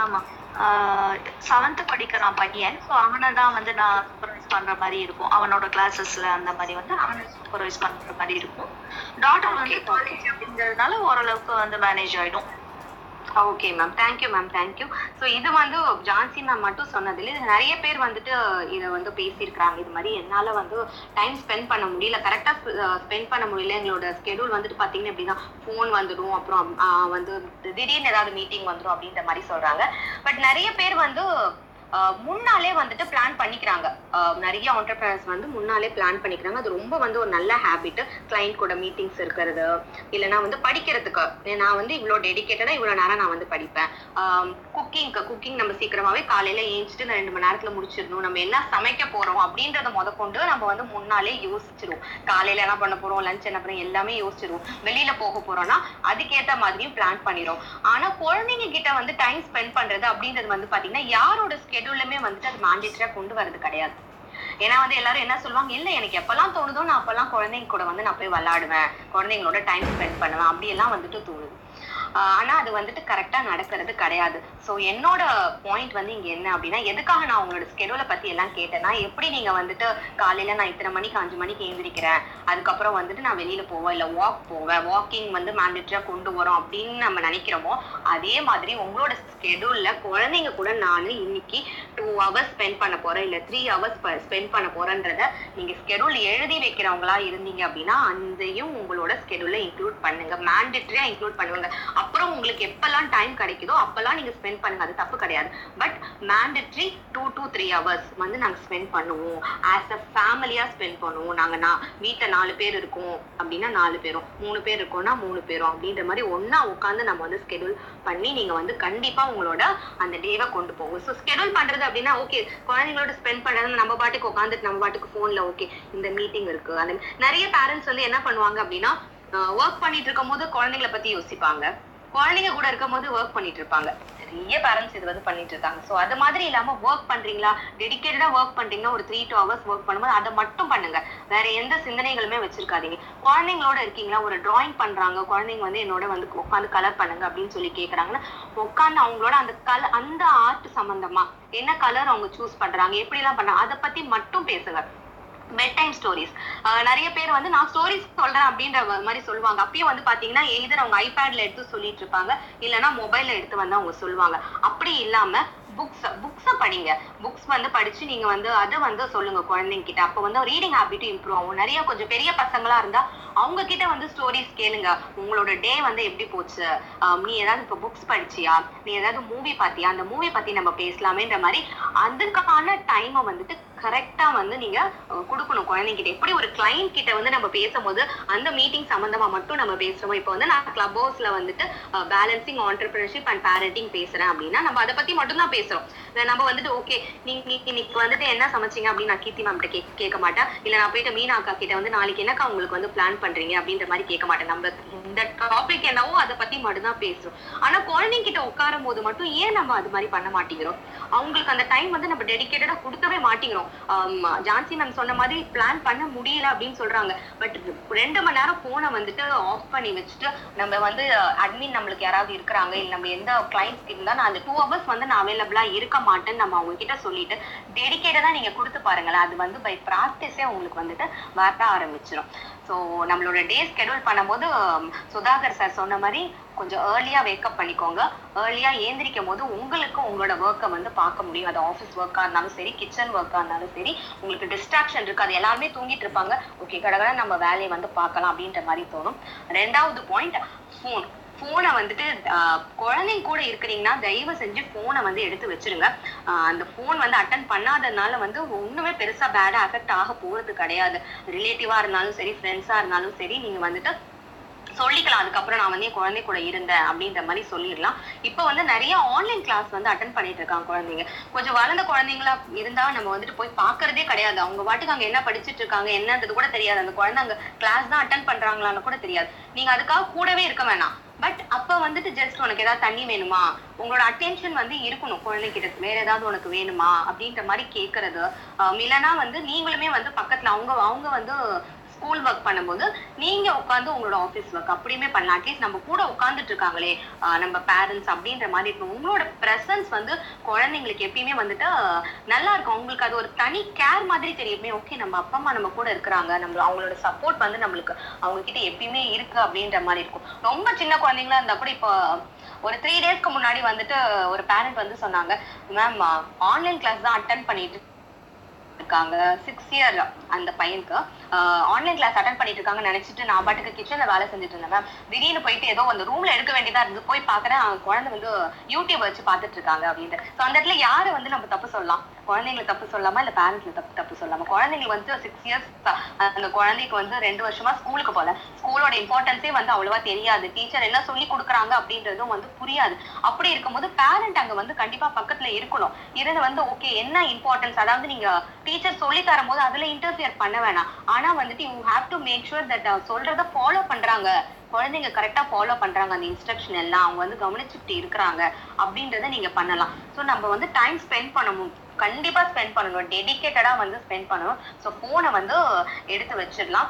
ஆமா. செவன்த் படிக்கிறான் பையன். ஸோ அவனை தான் வந்து நான் சூப்பர்வைஸ் பண்ற மாதிரி இருக்கும். அவனோட கிளாஸஸ்ல அந்த மாதிரி வந்து அவனை சூப்பர்வைஸ் பண்ற மாதிரி இருக்கும். டாட்டர் வந்து காலேஜ் அப்படிங்கிறதுனால ஓரளவுக்கு வந்து மேனேஜ் ஆயிடும். Okay ma'am thank you ma'am thank you so இது வந்து ஜான்சி மேம் மட்டும் சொன்னதில்ல. இது நிறைய பேர் வந்துட்டு இதை வந்து பேசியிருக்கிறாங்க. இது மாதிரி என்னால் வந்து டைம் ஸ்பெண்ட் பண்ண முடியல. கரெக்டாக ஸ்பெண்ட் பண்ண முடியல. எங்களோட ஸ்கெடியூல் வந்துட்டு பார்த்தீங்கன்னா எப்படின்னா ஃபோன் வந்துடும் அப்புறம் வந்து திடீர்னு ஏதாவது மீட்டிங் வந்துடும் அப்படின்ற மாதிரி சொல்கிறாங்க பட் நிறைய பேர் வந்து முன்னாலே வந்துட்டு பிளான் பண்ணிக்கிறாங்க. நிறைய ஆண்டர்பிரனர்ஸ் வந்து முன்னாலே பிளான் பண்ணிக்கிறாங்க. அது ரொம்ப வந்து ஒரு நல்ல ஹேபிட் கிளைண்ட் கூட மீட்டிங்ஸ் இருக்கிறது இல்லைன்னா வந்து படிக்கிறதுக்கு. நான் வந்து இவ்வளோ டெடிக்கேட்டடாக இவ்வளோ நேரம் நான் வந்து படிப்பேன். குக்கிங்க்கு குக்கிங் நம்ம சீக்கிரமாவே காலையில ஏஞ்சிட்டு நான் ரெண்டு மணி நேரத்துல முடிச்சிடணும். நம்ம என்ன சமைக்க போறோம் அப்படின்றத முத கொண்டு நம்ம வந்து முன்னாலே யோசிச்சிருவோம். காலையில என்ன பண்ண போறோம் லஞ்ச் என்ன பண்ண எல்லாமே யோசிச்சிருவோம். வெளியில போக போறோம்னா அதுக்கேற்ற மாதிரியும் பிளான் பண்ணிடும் ஆனா குழந்தைங்க கிட்ட வந்து டைம் ஸ்பெண்ட் பண்றது அப்படின்றது வந்து பாத்தீங்கன்னா யாரோட ஷெடியூல்லுமே வந்துட்டு அது மேண்டேட்டரியா கொண்டு வர்றது கிடையாது. ஏன்னா வந்து எல்லாரும் என்ன சொல்லுவாங்க இல்ல எனக்கு எப்பெல்லாம் தோணுதோ நான் அப்பெல்லாம் குழந்தைங்க கூட வந்து நான் போய் விளையாடுவேன். குழந்தைங்களோட டைம் ஸ்பெண்ட் பண்ணுவேன் அப்படியெல்லாம் வந்துட்டு தோணுது. ஆனா அது வந்துட்டு கரெக்டா நடக்கிறது கிடையாது. ஸோ என்னோட பாயிண்ட் வந்து இங்க என்ன அப்படின்னா எதுக்காக நான் உங்களோட ஸ்கெடியூலை பத்தி எல்லாம் கேட்டேன்னா எப்படி நீங்க வந்துட்டு காலையில நான் இத்தனை மணிக்கு அஞ்சு மணிக்கு எழுந்திரிக்கிறேன் அதுக்கப்புறம் வந்துட்டு நான் வெளியில போவேன் இல்ல வாக் போவேன். வாக்கிங் வந்து மேண்டேட்டரியா கொண்டு வரோம் அப்படின்னு நம்ம நினைக்கிறோமோ அதே மாதிரி உங்களோட ஸ்கெடியூல்ல குழந்தைங்க கூட நான் இன்னைக்கு டூ ஹவர்ஸ் ஸ்பெண்ட் பண்ண போறேன் இல்ல த்ரீ ஹவர்ஸ் ஸ்பெண்ட் பண்ண போறேன்றத நீங்க ஸ்கெடியூல் எழுதி வைக்கிறவங்களா இருந்தீங்க அப்படின்னா அதையும் உங்களோட ஸ்கெடியூல்ல இன்க்ளூட் பண்ணுங்க. மேண்டேட்டரியா இன்க்ளூட் பண்ணுவாங்க அப்புறம் உங்களுக்கு எப்பெல்லாம் டைம் கிடைக்குதோ அப்பெல்லாம் நீங்க ஸ்பெண்ட் பண்ணுங்க. அது தப்பு கிடையாது. But mandatory two two three hours வந்து நாங்க ஸ்பெண்ட் பண்ணுவோம். ஆஸ் அ ஃபேமிலியா ஸ்பெண்ட் பண்ணுவோம். நாங்க நான் வீட்டுல நாலு பேர் இருக்கோம் அப்படின்னா நாலு பேரும். மூணு பேர் இருக்கோம்னா மூணு பேரும் அப்படின்ற மாதிரி ஒன்னா உட்காந்து நம்ம வந்து ஸ்கெடியூல் பண்ணி நீங்க வந்து கண்டிப்பா உங்களோட அந்த டேவை கொண்டு போகும் ஸோ ஸ்கெடியூல் பண்றது அப்படின்னா ஓகே குழந்தைங்களோட ஸ்பெண்ட் பண்றது நம்ம பாட்டுக்கு உட்காந்துட்டு நம்ம பாட்டுக்கு போன்ல ஓகே இந்த மீட்டிங் இருக்கு. அந்த நிறைய பேரண்ட்ஸ் வந்து என்ன பண்ணுவாங்க அப்படின்னா ஒர்க் பண்ணிட்டு இருக்கும் போது குழந்தைங்கள பத்தி யோசிப்பாங்க. குழந்தைங்க கூட இருக்கும் போது ஒர்க் பண்ணிட்டு இருப்பாங்க நிறைய பேரண்ட்ஸ் இது வந்து பண்ணிட்டு இருக்காங்க ஸோ அது மாதிரி இல்லாம ஒர்க் பண்றீங்களா? டெடிக்கேட்டடா ஒர்க் பண்றீங்கன்னா ஒரு த்ரீ டூ ஹவர்ஸ் ஒர்க் பண்ணும்போது அதை மட்டும் பண்ணுங்க. வேற எந்த சிந்தனைகளுமே வச்சிருக்காதீங்க. குழந்தைங்களோட இருக்கீங்களா? ஒரு டிராயிங் பண்றாங்க. குழந்தைங்க வந்து என்னோட வந்து உட்காந்து கலர் பண்ணுங்க அப்படின்னு சொல்லி கேட்கறாங்கன்னா உட்காந்து அவங்களோட அந்த கலர் அந்த ஆர்ட் சம்பந்தமா என்ன கலர் அவங்க சூஸ் பண்றாங்க எப்படி எல்லாம் பண்றாங்க அதை பத்தி மட்டும் பேசுங்க. பெட் டைம் ஸ்டோரிஸ் நிறைய பேர் வந்து நான் ஸ்டோரிஸ் சொல்றேன் அப்படின்ற மாதிரி சொல்லுவாங்க. அப்பயும் வந்து பாத்தீங்கன்னா எய்தர் அவங்க ஐபேட்ல எடுத்து சொல்லிட்டு இருப்பாங்க இல்லைன்னா மொபைல்ல எடுத்து வந்து அவங்க சொல்லுவாங்க. அப்படி இல்லாம புக்ஸ் புக்ஸை படிங்க. புக்ஸ் வந்து படிச்சு நீங்க வந்து அதை வந்து சொல்லுங்க குழந்தைங்க கிட்ட அப்போ வந்து ரீடிங் ஹாபிட்டும் இம்ப்ரூவ் ஆகும். நிறைய கொஞ்சம் பெரிய பசங்களா இருந்தா அவங்க கிட்ட வந்து ஸ்டோரிஸ் கேளுங்க. உங்களோட டே வந்து எப்படி போச்சு? நீ ஏதாவது இப்போ புக்ஸ் படிச்சியா? நீ ஏதாவது மூவி பார்த்தியா? அந்த மூவி பத்தி நம்ம பேசலாமேன்ற மாதிரி அதுக்கான டைமை வந்துட்டு கரெக்டா வந்து நீங்க கொடுக்கணும் குழந்தைங்கிட்ட எப்படி ஒரு கிளைண்ட் கிட்ட வந்து நம்ம பேசும்போது அந்த மீட்டிங் சம்பந்தமா மட்டும் நம்ம பேசுறோமோ? இப்போ வந்து நான் கிளப் ஹவுஸ்ல வந்துட்டு பேலன்சிங் ஆண்டர்பிரினர்ஷிப் அண்ட் பேரண்டிங் பேசுறேன் அப்படின்னா நம்ம அதை பத்தி மட்டும் தான் பேசுறோம். பேசுறோம். நம்ம வந்துட்டு ஓகே நீங்க இன்னைக்கு வந்துட்டு என்ன சமைச்சீங்க அப்படின்னு நான் கீர்த்தி மேம் கிட்ட கேட்க மாட்டேன். இல்ல நான் போயிட்டு மீனா அக்கா கிட்ட வந்து நாளைக்கு என்னக்கா உங்களுக்கு வந்து பிளான் பண்றீங்க அப்படின்ற மாதிரி கேட்க மாட்டேன். நம்ம இந்த டாபிக் என்னவோ அதை பத்தி மட்டும்தான் பேசுறோம். ஆனா குழந்தைங்க கிட்ட உட்காரும் போது மட்டும் ஏன் நம்ம அது மாதிரி பண்ண மாட்டேங்கிறோம்? அவங்களுக்கு அந்த டைம் வந்து நம்ம டெடிக்கேட்டடா கொடுக்கவே மாட்டேங்கிறோம். ஜான்சி மேம் சொன்ன மாதிரி பிளான் பண்ண முடியல அப்படின்னு சொல்றாங்க. பட் ரெண்டு மணி நேரம் போனை வந்துட்டு ஆஃப் பண்ணி வச்சுட்டு நம்ம வந்து அட்மின் நம்மளுக்கு யாராவது இருக்கிறாங்க இல்லை நம்ம எந்த கிளைண்ட்ஸ் இருந்தா நான் அந்த டூ ஹவர்ஸ் வந்து நான் அவைலபிளா இருக்க மாட்டேன்னு நம்ம அவங்க கிட்ட சொல்லிட்டு டெடிக்கேட்டடா நீங்க கொடுத்து பாருங்களேன். அது வந்து பை ப்ராக்டிஸே உங்களுக்கு வந்துட்டு வர ஆரம்பிச்சிடும் ஸோ நம்மளோட டே ஸ்கெடியூல் பண்ணும்போது சுதாகர் சார் சொன்ன மாதிரி கொஞ்சம் ஏர்லியாக வேக்கப் பண்ணிக்கோங்க. ஏர்லியாக ஏந்திரிக்கும் போது உங்களுக்கு உங்களோட ஒர்க்கை வந்து பார்க்க முடியும். அது ஆஃபீஸ் ஒர்க்காக இருந்தாலும் சரி கிச்சன் ஒர்க்காக இருந்தாலும் சரி உங்களுக்கு டிஸ்ட்ராக்ஷன் இருக்குது அது எல்லாருமே தூங்கிட்டு இருப்பாங்க. ஓகே கடகட நம்ம வேலையை வந்து பார்க்கலாம் அப்படின்ற மாதிரி தோணும். ரெண்டாவது பாயிண்ட் ஃபோன் ஃபோனை வந்துட்டு ஆஹ், குழந்தைங்க கூட இருக்கிறீங்கன்னா தயவு செஞ்சு ஃபோனை வந்து எடுத்து வச்சிருங்க. ஆஹ், அந்த ஃபோன் வந்து அட்டன் பண்ணாதனால வந்து ஒண்ணுமே பெருசா பேடா அஃபெக்ட் ஆக போறது கிடையாது. ரிலேட்டிவா இருந்தாலும் சரி ஃப்ரெண்ட்ஸா இருந்தாலும் சரி நீங்க வந்துட்டு சொல்லிக்கலாம். அதுக்கப்புறம் நான் வந்து என் குழந்தை கூட இருந்தேன் அப்படின்ற மாதிரி சொல்லிடலாம். இப்போ வந்து நிறைய ஆன்லைன் கிளாஸ் வந்து அட்டன் பண்ணிட்டு இருக்காங்க குழந்தைங்க. கொஞ்சம் வளர்ந்த குழந்தைங்களா இருந்தா நம்ம வந்துட்டு போய் பார்க்கறதே கிடையாது. அவங்க பாட்டுக்கு அங்க என்ன படிச்சுட்டு இருக்காங்க என்னன்றது கூட தெரியாது. அந்த குழந்தை அங்க கிளாஸ் தான் அட்டன் பண்றாங்களான்னு கூட தெரியாது. நீங்க அதுக்காக கூடவே இருக்க வேணாம். பட் அப்ப வந்துட்டு ஜஸ்ட் உனக்கு ஏதாவது தண்ணி வேணுமா? உங்களோட அட்டென்ஷன் வந்து இருக்கணும் குழந்தைகிட்ட வேற ஏதாவது உனக்கு வேணுமா? அப்படின்ற மாதிரி கேக்குறது. இல்லைன்னா வந்து நீங்களுமே வந்து பக்கத்துல அவங்க அவங்க வந்து ஸ்கூல் ஒர்க் பண்ணும்போது நீங்க உட்காந்து உங்களோட ஆஃபீஸ் ஒர்க் அப்படியுமே பண்ணலாம் அட்லீஸ்ட் நம்ம கூட உட்காந்துட்டு இருக்காங்களே நம்ம பேரண்ட்ஸ் அப்படின்ற மாதிரி இருக்கும். உங்களோட பிரசன்ஸ் வந்து குழந்தைங்களுக்கு எப்பயுமே வந்துட்டு நல்லா இருக்கும். அவங்களுக்கு அது ஒரு தனி கேர் மாதிரி தெரியுமே ஓகே நம்ம அப்பா அம்மா நம்ம கூட இருக்கிறாங்க. நம்ம அவங்களோட சப்போர்ட் வந்து நம்மளுக்கு அவங்க கிட்ட எப்பயுமே இருக்கு அப்படின்ற மாதிரி இருக்கும். ரொம்ப சின்ன குழந்தைங்களா இருந்தா கூட இப்போ ஒரு த்ரீ டேஸ்க்கு முன்னாடி வந்துட்டு ஒரு பேரண்ட் வந்து சொன்னாங்க மேம் ஆன்லைன் கிளாஸ் தான் அட்டன் பண்ணிட்டு இருக்காங்க சிக்ஸ் இயர் அந்த பையனுக்கு. ஆன்லைன் கிளாஸ் அட்டன் பண்ணிட்டு இருக்காங்க நினைச்சிட்டு நான் பாட்டுக்கு கிச்சன்ல வேலை செஞ்சுட்டு இருந்தேன் மேம் திடீர்னு போயிட்டு ஏதோ அந்த ரூம்ல எடுக்க வேண்டியதா இருந்து போய் பாக்குறேன் குழந்தை வந்து யூடியூப் வச்சு பாத்துட்டு இருக்காங்க அப்படின்ட்டு. ஸோ அந்த இடத்துல யாரு வந்து நம்ம தப்பு சொல்லலாம்? குழந்தைங்களை தப்பு சொல்லாமா இல்ல பேரண்ட்ஸ்ல தப்பு தப்பு சொல்லாமா குழந்தைங்களுக்கு வந்து சிக்ஸ் இயர்ஸ் அந்த குழந்தைக்கு வந்து ரெண்டு வருஷமா ஸ்கூலுக்கு போல ஸ்கூலோட இம்பார்ட்டன்ஸே வந்து அவ்வளவா தெரியாது. டீச்சர் என்ன சொல்லி கொடுக்குறாங்க அப்படின்றதும் வந்து புரியாது. அப்படி இருக்கும்போது பேரண்ட் அங்க வந்து கண்டிப்பா பக்கத்துல இருக்கணும். இருந்து வந்து ஓகே என்ன இம்பார்ட்டன்ஸ் அதாவது நீங்க டீச்சர் சொல்லி தரும்போது அதுல இன்டர்ஃபியர் பண்ண வேணாம். ஆனா வந்துட்டு you have to make sure that சொல்றத ஃபாலோ பண்றாங்க. குழந்தைங்க கரெக்டா ஃபாலோ பண்றாங்க அந்த இன்ஸ்ட்ரக்ஷன் எல்லாம். அவங்க வந்து கவனிச்சுட்டு இருக்கிறாங்க அப்படின்றத நீங்க பண்ணலாம். ஸோ நம்ம வந்து டைம் ஸ்பெண்ட் பண்ணணும். கண்டிப்பா ஸ்பெண்ட் பண்ணணும். டெடிகேட்டடா வந்து ஸ்பெண்ட் பண்ணணும். ஸோ போனை வந்து எடுத்து வச்சிடலாம்.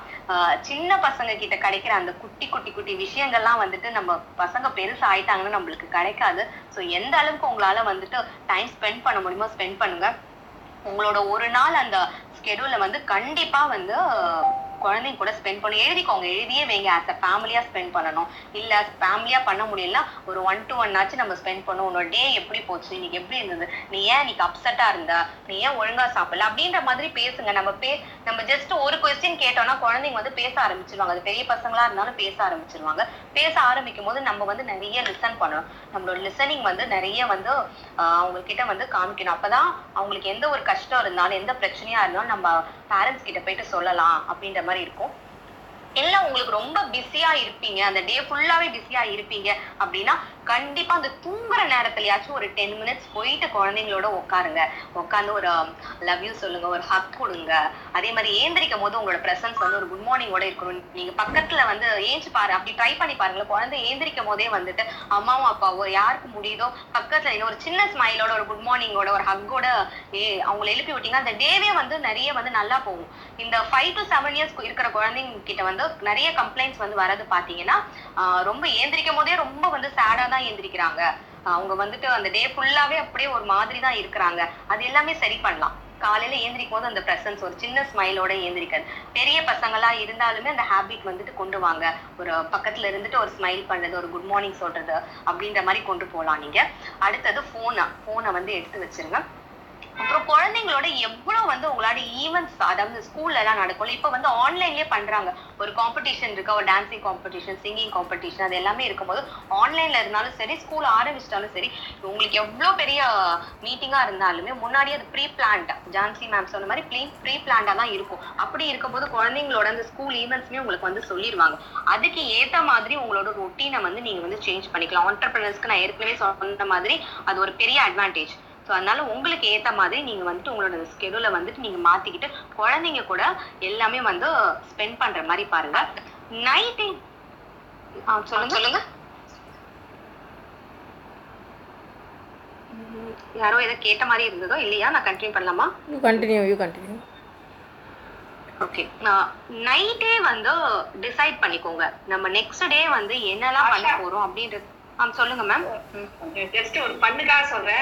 சின்ன பசங்க கிட்ட கிடைக்கிற அந்த குட்டி குட்டி குட்டி விஷயங்கள்லாம் வந்துட்டு நம்ம பசங்க பெருசா ஆயிட்டாங்கன்னா நம்மளுக்கு கிடைக்காது. ஸோ எந்த அளவுக்கு உங்களால வந்துட்டு டைம் ஸ்பெண்ட் பண்ண முடியுமோ ஸ்பெண்ட் பண்ணுங்க. உங்களோட ஒரு நாள் அந்த ஸ்கெடியூல்ல வந்து கண்டிப்பா வந்து குழந்தைங்க கூட ஸ்பெண்ட் பண்ணி. எழுதிக்கோங்க எழுதியே வைங்க. ஆஸ் அ ஃபேமிலியா ஸ்பெண்ட் பண்ணணும். இல்ல ஃபேமிலியா பண்ண முடியலன்னா ஒரு ஒன் டு ஒன் ஆச்சு நம்ம ஸ்பெண்ட் பண்ணுவோம். உன்னோட டே எப்படி போச்சு? இன்னைக்கு எப்படி இருந்தது? நீ ஏன் இன்னைக்கு அப்செட்டா இருந்த? நீ ஏன் ஒழுங்கா சாப்பிடல? அப்படின்ற மாதிரி பேசுங்க. நம்ம பே நம்ம ஜஸ்ட் ஒரு கொஸ்டின் கேட்டோம்னா குழந்தைங்க வந்து பேச ஆரம்பிச்சிருவாங்க. அது பெரிய பசங்களா இருந்தாலும் பேச ஆரம்பிச்சிருவாங்க. பேச ஆரம்பிக்கும் போது நம்ம வந்து நிறைய லிசன் பண்ணணும். நம்மளோட லிசனிங் வந்து நிறைய வந்து அவங்க கிட்ட வந்து காமிக்கணும். அப்பதான் அவங்களுக்கு எந்த ஒரு கஷ்டம் இருந்தாலும் எந்த பிரச்சனையா இருந்தாலும் நம்ம பேரண்ட்ஸ் கிட்ட போயிட்டு சொல்லலாம். அப்படின்ற மாதிரி இருக்கும். இல்லை உங்களுக்கு ரொம்ப பிஸியா இருப்பீங்க? அந்த டே ஃபுல்லாவே பிஸியா இருப்பீங்க அப்படின்னா கண்டிப்பா அந்த தூங்குற நேரத்துலயாச்சும் ஒரு டென் மினிட்ஸ் போயிட்டு குழந்தைங்களோட உட்காருங்க. உட்காந்து ஒரு um, லவ் யூ சொல்லுங்க ஒரு ஹக் கொடுங்க. அதே மாதிரி ஏந்திரிக்கும் போது உங்களோட பிரசன்ஸ் வந்து ஒரு குட் மார்னிங்கோட இருக்கணும். நீங்க பக்கத்துல வந்து ஏஞ்சி பாரு அப்படி ட்ரை பண்ணி பாருங்களேன். குழந்தை ஏந்திரிக்கும் போதே வந்துட்டு அம்மாவும் அப்பாவோ யாருக்கு முடியுதோ பக்கத்துல ஒரு சின்ன ஸ்மைலோட ஒரு குட் மார்னிங்கோட ஒரு ஹக்கோட ஏ அவங்களை எழுப்பி விட்டீங்கன்னா அந்த டேவே வந்து நிறைய வந்து நல்லா போகும். இந்த ஃபைவ் டு செவன் இயர்ஸ் இருக்கிற குழந்தைங்க கிட்ட வந்து நிறைய கம்ப்ளைண்ட்ஸ் வந்து வரது பாத்தீங்கன்னா ரொம்ப ஏந்திரிக்கும் போதே ரொம்ப வந்து சேடா தான் எந்திரிக்கிறாங்க. அவங்க வந்துட்டு அந்த டே ஃபுல்லாவே அப்படியே ஒரு மாதிரி தான் இருக்கிறாங்க. அது எல்லாமே சரி பண்ணலாம். காலையில ஏந்திரிக்கும் போது அந்த பிரசன்ஸ் ஒரு சின்ன ஸ்மைலோட ஏந்திரிக்கிறது பெரிய பசங்களா இருந்தாலுமே அந்த ஹாபிட் வந்துட்டு கொண்டு வாங்க. ஒரு பக்கத்துல இருந்துட்டு ஒரு ஸ்மைல் பண்றது ஒரு குட் மார்னிங் சொல்றது அப்படின்ற மாதிரி கொண்டு போகலாம் நீங்க. அடுத்தது போனை போனை வந்து எடுத்து வச்சிருங்க. அப்புறம் குழந்தைங்களோட எவ்வளவு வந்து உங்களோட ஈவெண்ட்ஸ் அதாவது ஸ்கூல்ல எல்லாம் நடக்கும் இப்ப வந்து ஆன்லைன்லயே பண்றாங்க. ஒரு காம்படிஷன் இருக்கா ஒரு டான்சிங் காம்படிஷன் சிங்கிங் காம்படிஷன் அது எல்லாமே இருக்கும்போது ஆன்லைன்ல இருந்தாலும் சரி ஸ்கூல் ஆரம்பிச்சிட்டாலும் சரி உங்களுக்கு எவ்வளவு பெரிய மீட்டிங்கா இருந்தாலுமே முன்னாடியே அது ப்ரீ பிளான்டா ஜான்சி மேம் சொன்ன மாதிரி ப்ரீ ப்ரீ பிளான்டா தான் இருக்கும். அப்படி இருக்கும்போது குழந்தைங்களோட அந்த ஸ்கூல் ஈவெண்ட்ஸ்மே உங்களுக்கு வந்து சொல்லிடுவாங்க அதுக்கு ஏத்த மாதிரி உங்களோட ரொட்டீனை வந்து நீங்க வந்து சேஞ்ச் பண்ணிக்கலாம். ஆண்டர்பிரினர்ஸ்க்கு நான் ஏற்கனவே சொன்ன மாதிரி அது ஒரு பெரிய அட்வான்டேஜ் ஸோ அதனால உங்களுக்கு ஏத்த மாதிரி நீங்க வந்துட்டு உங்களோட ஸ்கெடியூலை வந்துட்டு நீங்க மாத்திக்கிட்டு குழந்தைங்க கூட எல்லாமே வந்து ஸ்பெண்ட் பண்ற மாதிரி பாருங்க. நைட் சொல்லுங்க. சொல்லுங்க. உம், யாரோ ஏதோ கேட்ட மாதிரி இருந்ததோ இல்லையா? நான் கண்டினியூ பண்ணலாமா? You continue you continue okay நைட்டே வந்து டிசைட் பண்ணிக்கோங்க. நம்ம நெக்ஸ்ட் டே வந்து என்னெல்லாம் பண்ண போறோம் அப்படின்றது ஆ சொல்லுங்க மேம் ஜஸ்ட் ஒரு பண்ணுக்காக சொல்றேன்.